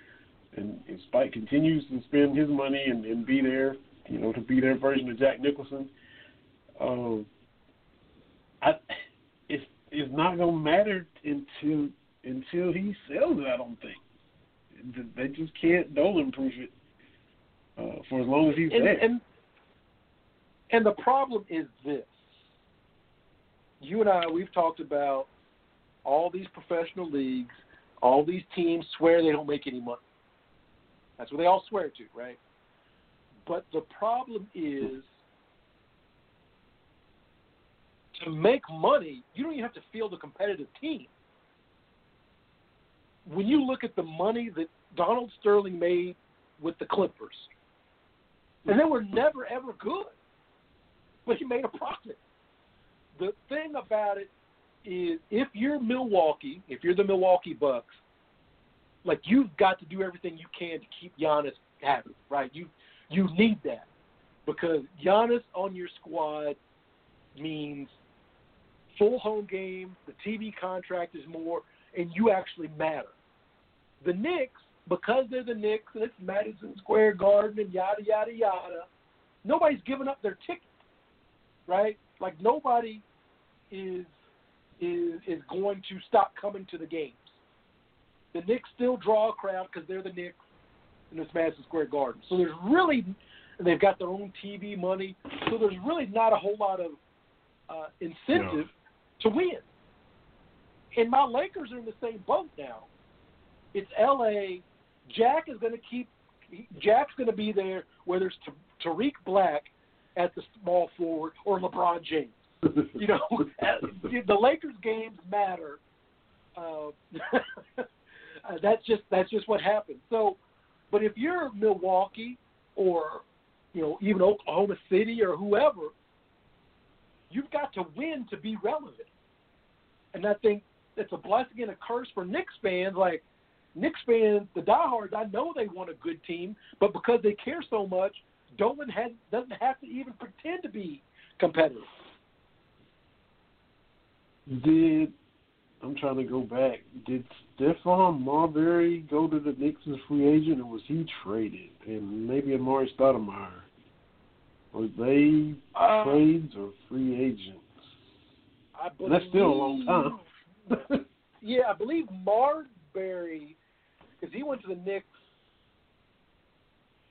and, and Spike continues to spend his money and, and be there, you know, to be their version of Jack Nicholson. Um, I, it's not gonna matter until until he sells it. I don't think they just can't Dolan proof it uh, for as long as he's and, there. And, and the problem is this: you and I, we've talked about all these professional leagues, all these teams swear they don't make any money. That's what they all swear to, right? But the problem is to make money, you don't even have to field a competitive team. When you look at the money that Donald Sterling made with the Clippers, and they were never ever good, but he made a profit. The thing about it is, if you're Milwaukee, if you're the Milwaukee Bucks, like you've got to do everything you can to keep Giannis happy, right? You you need that because Giannis on your squad means full home game, the TV contract is more, and you actually matter. The Knicks, because they're the Knicks and it's Madison Square Garden and yada yada yada, nobody's giving up their ticket, right? Like nobody is is is going to stop coming to the games. The Knicks still draw a crowd because they're the Knicks in this Madison Square Garden. So there's really, and they've got their own TV money. So there's really not a whole lot of uh, incentive to win. And my Lakers are in the same boat now. It's L.A. Jack is going to keep. Jack's going to be there, whether it's Tarik Black at the small forward or LeBron James. you know, the Lakers games matter. Uh, uh, that's just that's just what happens. So, but if you're Milwaukee or you know even Oklahoma City or whoever, you've got to win to be relevant. And I think it's a blessing and a curse for Knicks fans. Like Knicks fans, the diehards, I know they want a good team, but because they care so much, Dolan has doesn't have to even pretend to be competitive. Did I'm trying to go back. Did Stephon Marbury go to the Knicks as free agent, or was he traded? And maybe Amar'e Stoudemire. Were they Uh, trades or free agents? I believe, That's still a long time. yeah, I believe Marbury, because he went to the Knicks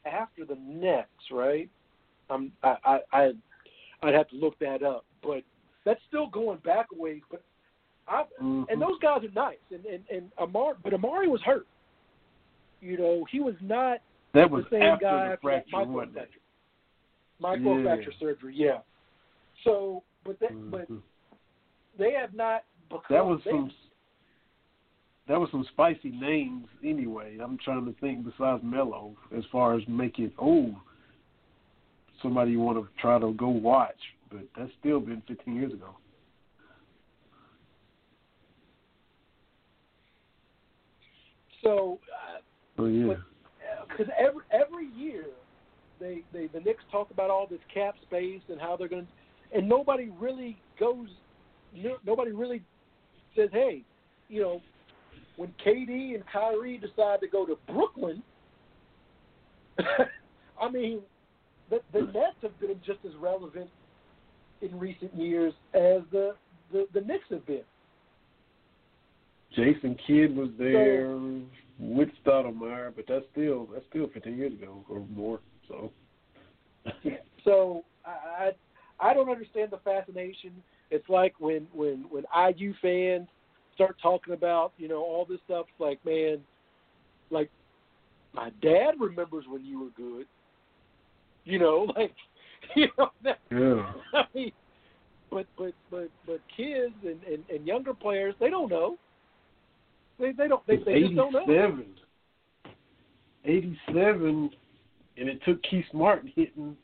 after the Nets, right? I'm, I, I, I'd, I'd have to look that up, but that's still going back a ways. But I, Mhm. and those guys are nice, and and and Amar, but Amari was hurt. You know, he was not that was the same after guy the after fracture, that micro wasn't fracture. Micro Yeah. fracture surgery, yeah. So, but that, but Mhm. They have not That was they, some. That was some spicy names anyway. I'm trying to think besides Melo as far as making oh somebody you want to try to go watch, but that's still been 15 years ago. so uh, Oh yeah. because every every year they they the Knicks talk about all this cap space and how they're going to, and nobody really goes, nobody really says, hey, you know, when KD and Kyrie decide to go to Brooklyn, I mean, the, the Nets have been just as relevant in recent years as the the, the Knicks have been. Jason Kidd was there with Stoudemire, but that's still that's still 15 years ago or more. So. so I I don't understand the fascination. It's like when when when IU fans start talking about you know all this stuff. It's like man, like my dad remembers when you were good. You know, like you know. That, yeah. I mean, but but but but kids and, and and younger players, they don't know. They they don't they, they just don't know. 87, and it took Keith Martin hitting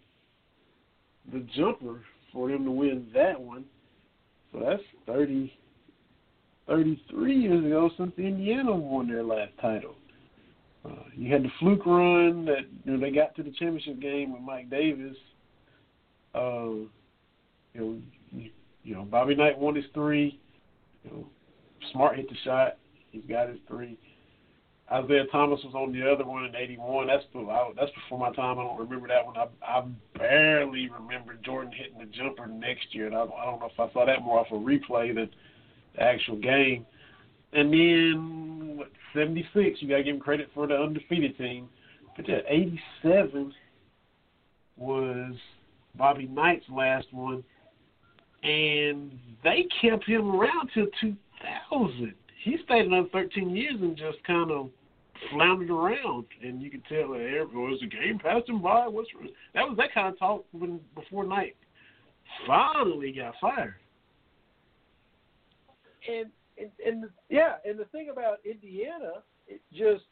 the jumper for him to win that one. So that's 30, 33 years ago since Indiana won their last title. Uh, you had the fluke run that you know they got to the championship game with Mike Davis. Uh, you know, you, you know Bobby Knight won his three. You know, Smart hit the shot. He's got his three. Isiah Thomas was on the other one in '81. That's before, that's before my time. I don't remember that one. I, I barely remember Jordan hitting the jumper next year. And I, I don't know if I saw that more off a replay than the actual game. And then what? '76. You got to give him credit for the undefeated team. But that '87 was Bobby Knight's last one, and they kept him around till 2000. He stayed another 13 years and just kind of floundered around, and you could tell that every was the game passed him by. What's that was that kind of talk when before Knight finally got fired. And and, and yeah, and the thing about Indiana, it just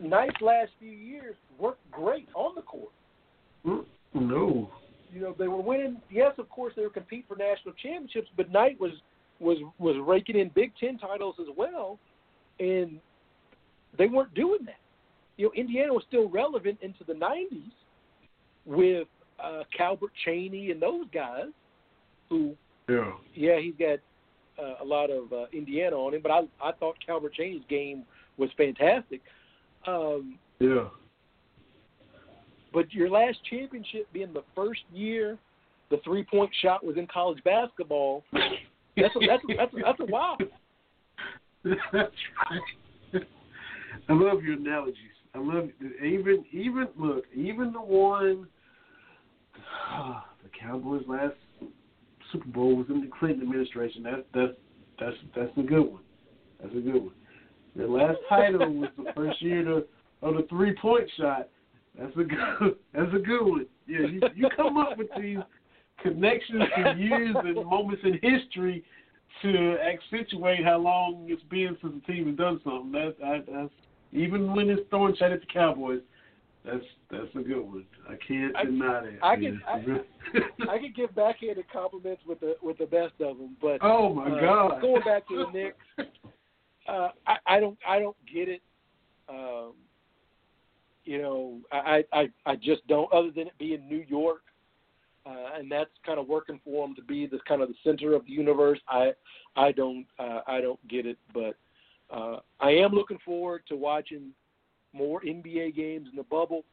Knight's last few years worked great on the court. Mm, no. You know, they were winning. Yes, of course, they were competing for national championships, but Knight was was was raking in Big Ten titles as well, and they weren't doing that. You know, Indiana was still relevant into the '90s with uh, Calbert Cheaney and those guys, who yeah yeah he's got uh, a lot of uh, Indiana on him, but I I thought Calbert Cheaney's game was fantastic. Um, yeah. But your last championship being the first year the three point shot was in college basketball that's a, that's a, that's a, that's a wow. That's right. I love your analogies. I love even even look even the one the Cowboys last Super Bowl was in the Clinton administration. That that that's that's a good one. That's a good one. Their last title was the first year of the three point shot. That's a good that's a good one. Yeah, you, you come up with these connections to years and moments in history to accentuate how long it's been since the team has done something. That I, that's even when it's throwing shade at the Cowboys. That's that's a good one. I can't I, deny that. I can I, I can give backhanded compliments with the with the best of them, but oh my uh, god, going back to the Knicks, uh, I, I don't I don't get it. Um, you know, I, I I just don't. Other than it being New York, uh, and that's kind of working for them to be the kind of the center of the universe. I I don't uh, I don't get it, but uh, I am looking forward to watching more NBA games in the bubble.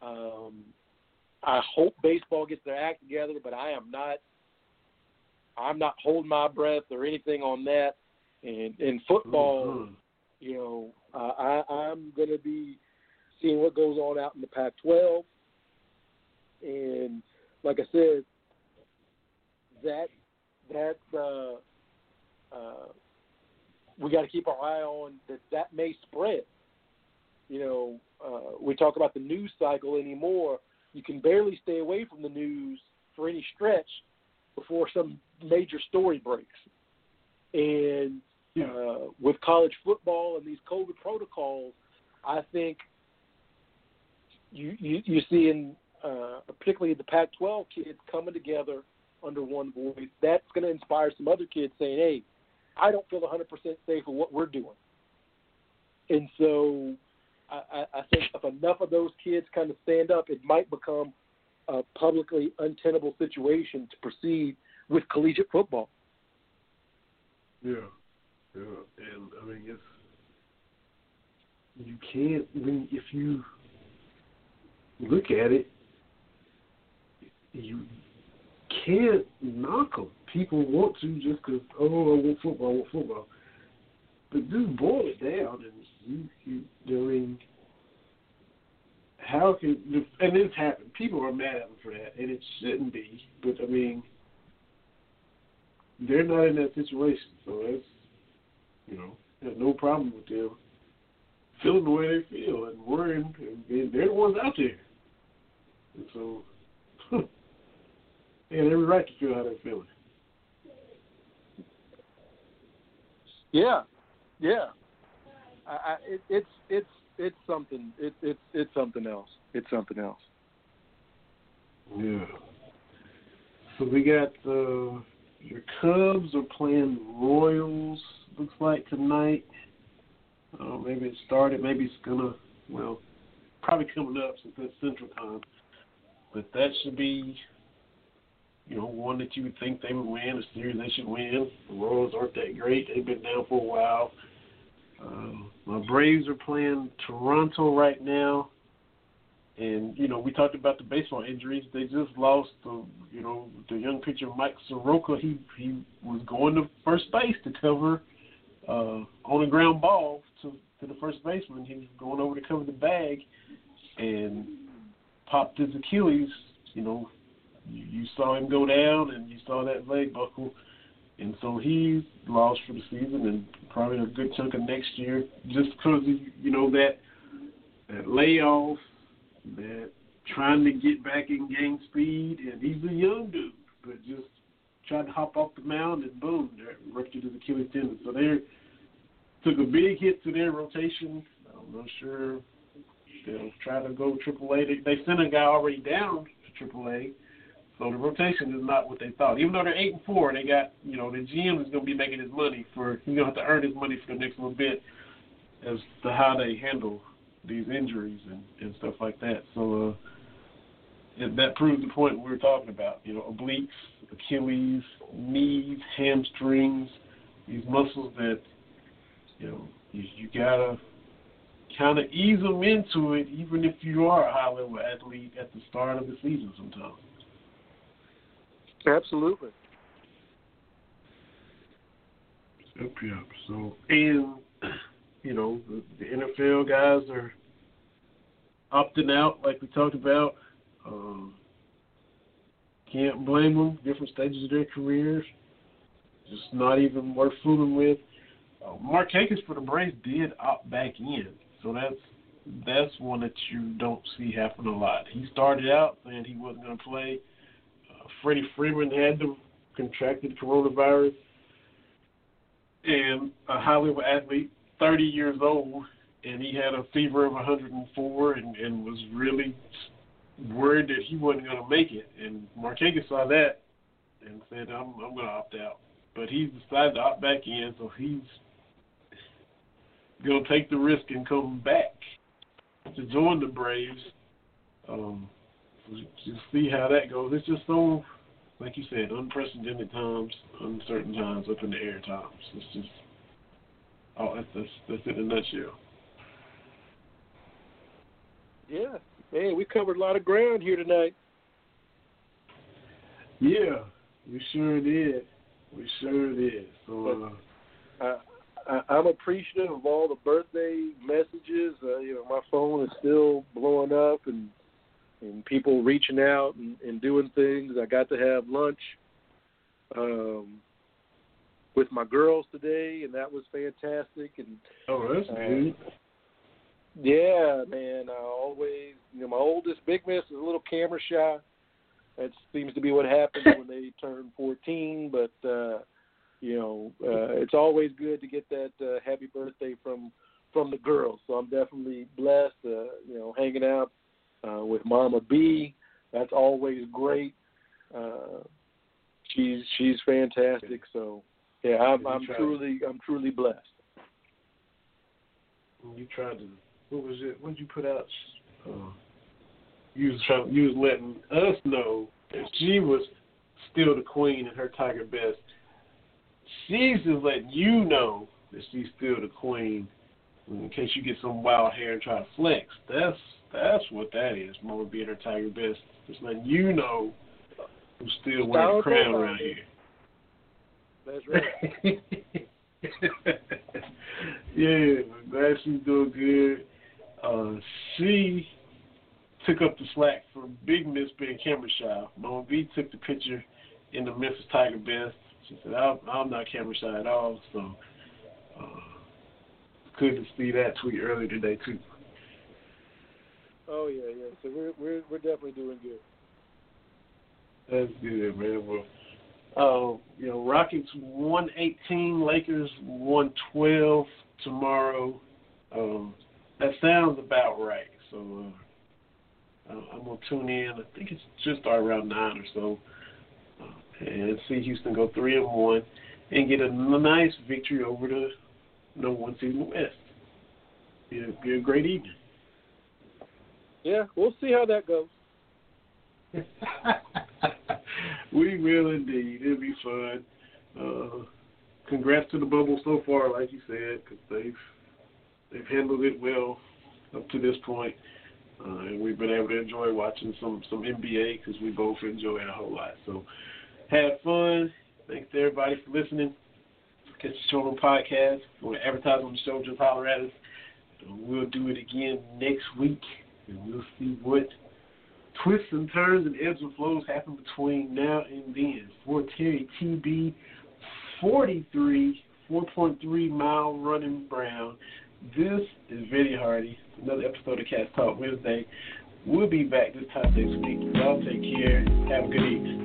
Um, I hope baseball gets their act together, but I am not. I'm not holding my breath or anything on that. And in football, mm-hmm. you know, uh, I, I'm going to be seeing what goes on out in the Pac-12, and like I said, that that uh, uh, we got to keep our eye on that. That may spread. You know, uh, we talk about the news cycle anymore. You can barely stay away from the news for any stretch before some major story breaks. And uh, with college football and these COVID protocols, I think you you you see in uh, particularly the Pac-12 kids coming together under one voice, that's going to inspire some other kids saying, "Hey, I don't feel 100% safe with what we're doing." And so, I, I think if enough of those kids kind of stand up, it might become a publicly untenable situation to proceed with collegiate football. Yeah, yeah, and I mean, it's you can't. Mean, if you look at it, you can't knock them. People want to just because oh I want football, I want football. But just boil it down, and you, you, I mean, how can and this happened? People are mad at them for that, and it shouldn't be. But I mean, they're not in that situation, so that's you know, there's no problem with them feeling the way they feel and worrying. And they're the ones out there, and so they have every right to feel how they're feeling. Yeah, yeah. I, I, it, it's it's it's something. It, it's it's something else. It's something else. Yeah. So we got uh, your Cubs are playing the Royals. Looks like tonight. Uh, maybe it started. Maybe it's gonna. Well, probably coming up since it's Central Time. But that should be, you know, one that you would think they would win. A series they should win. The Royals aren't that great. They've been down for a while. Uh, my Braves are playing Toronto right now, and you know we talked about the baseball injuries. They just lost the you know the young pitcher Mike Soroka. He he was going to first base to cover uh, on a ground ball to to the first baseman. He was going over to cover the bag, and popped his Achilles. You know, you, you saw him go down, and you saw that leg buckle and so he's lost for the season and probably a good chunk of next year just because you know that that layoff, that trying to get back in game speed, and he's a young dude, but just tried to hop off the mound and boom, ruptured his Achilles tendon. So they took a big hit to their rotation. I'm not sure they'll try to go Triple A. They, they sent a guy already down to Triple A so the rotation is not what they thought. Even though they're eight and four, they got you know the GM is going to be making his money for he's going to have to earn his money for the next little bit as to how they handle these injuries and and stuff like that. So uh, it, that proves the point we were talking about. You know, obliques, Achilles, knees, hamstrings, these muscles that you know you, you gotta kind of ease them into it, even if you are a high level athlete at the start of the season sometimes. Absolutely. Yep, yep. So, and you know, the, the NFL guys are opting out, like we talked about. Um, can't blame them. Different stages of their careers. Just not even worth fooling with. Uh, Markakis for the Braves did opt back in, so that's that's one that you don't see happen a lot. He started out saying he wasn't going to play Freddie Freeman had the contracted coronavirus, and a level athlete, 30 years old, and he had a fever of 104 and, and was really worried that he wasn't going to make it. And Markakis saw that and said, "I'm I'm going to opt out." But he's decided to opt back in, so he's going to take the risk and come back to join the Braves. Um, just see how that goes. It's just so, like you said, unprecedented times, uncertain times, up in the air times. It's just, oh, that's that's, that's it in a nutshell. Yeah, man, we covered a lot of ground here tonight. Yeah, we sure did. We sure did. So. Uh, I, I'm appreciative of all the birthday messages. Uh, you know, my phone is still blowing up, and and people reaching out and, and doing things. I got to have lunch um, with my girls today, and that was fantastic. And oh, that's uh, good. Yeah, man. I always, you know, my oldest big miss is a little camera shy. That seems to be what happens when they turn 14. But uh, you know, uh, it's always good to get that uh, happy birthday from from the girls. So I'm definitely blessed. Uh, you know, hanging out uh, with Mama B. That's always great. Uh, she's she's fantastic. So yeah, I'm, I'm truly I'm truly blessed. You tried to what was it? What did you put out? Uh, you was trying you was letting us know that she was still the queen and her Tiger best. She's just letting you know that she's still the queen in case you get some wild hair and try to flex. That's that's what that is. Mama being her Tiger Best. Just letting you know who's still wearing the crown around here. That's right. yeah, glad she's doing good. Uh, she took up the slack for Big Miss being camera shy. Mama B took the picture in the Memphis Tiger Best. She said, I'm, I'm not camera shy at all. So, uh, good to see that tweet earlier today, too. Oh, yeah, yeah. So we're, we're, we're definitely doing good. That's good, man. Well, uh, you know, Rockets 118, Lakers 112 tomorrow. Um, that sounds about right. So uh, I'm gonna tune in. I think it's just around nine or so, uh, and see Houston go three and one, and get a nice victory over the number one seed in the West. Be a, be a great evening. Yeah, we'll see how that goes. we will indeed. It'll be fun. Uh, congrats to the bubble so far, like you said, because they've they've handled it well up to this point. Uh, and we've been able to enjoy watching some some NBA because we both enjoy it a whole lot. So, have fun. Thanks to everybody for listening. Catch the podcast. To advertise on the show, just holler at us. We'll do it again next week, and we'll see what twists and turns and ebbs and flows happen between now and then. For Terry TB, 43, 4.3 mile running Brown. This is Vinny Hardy. Another episode of Cats Talk Wednesday. We'll be back this time next week. Y'all take care. Have a good evening.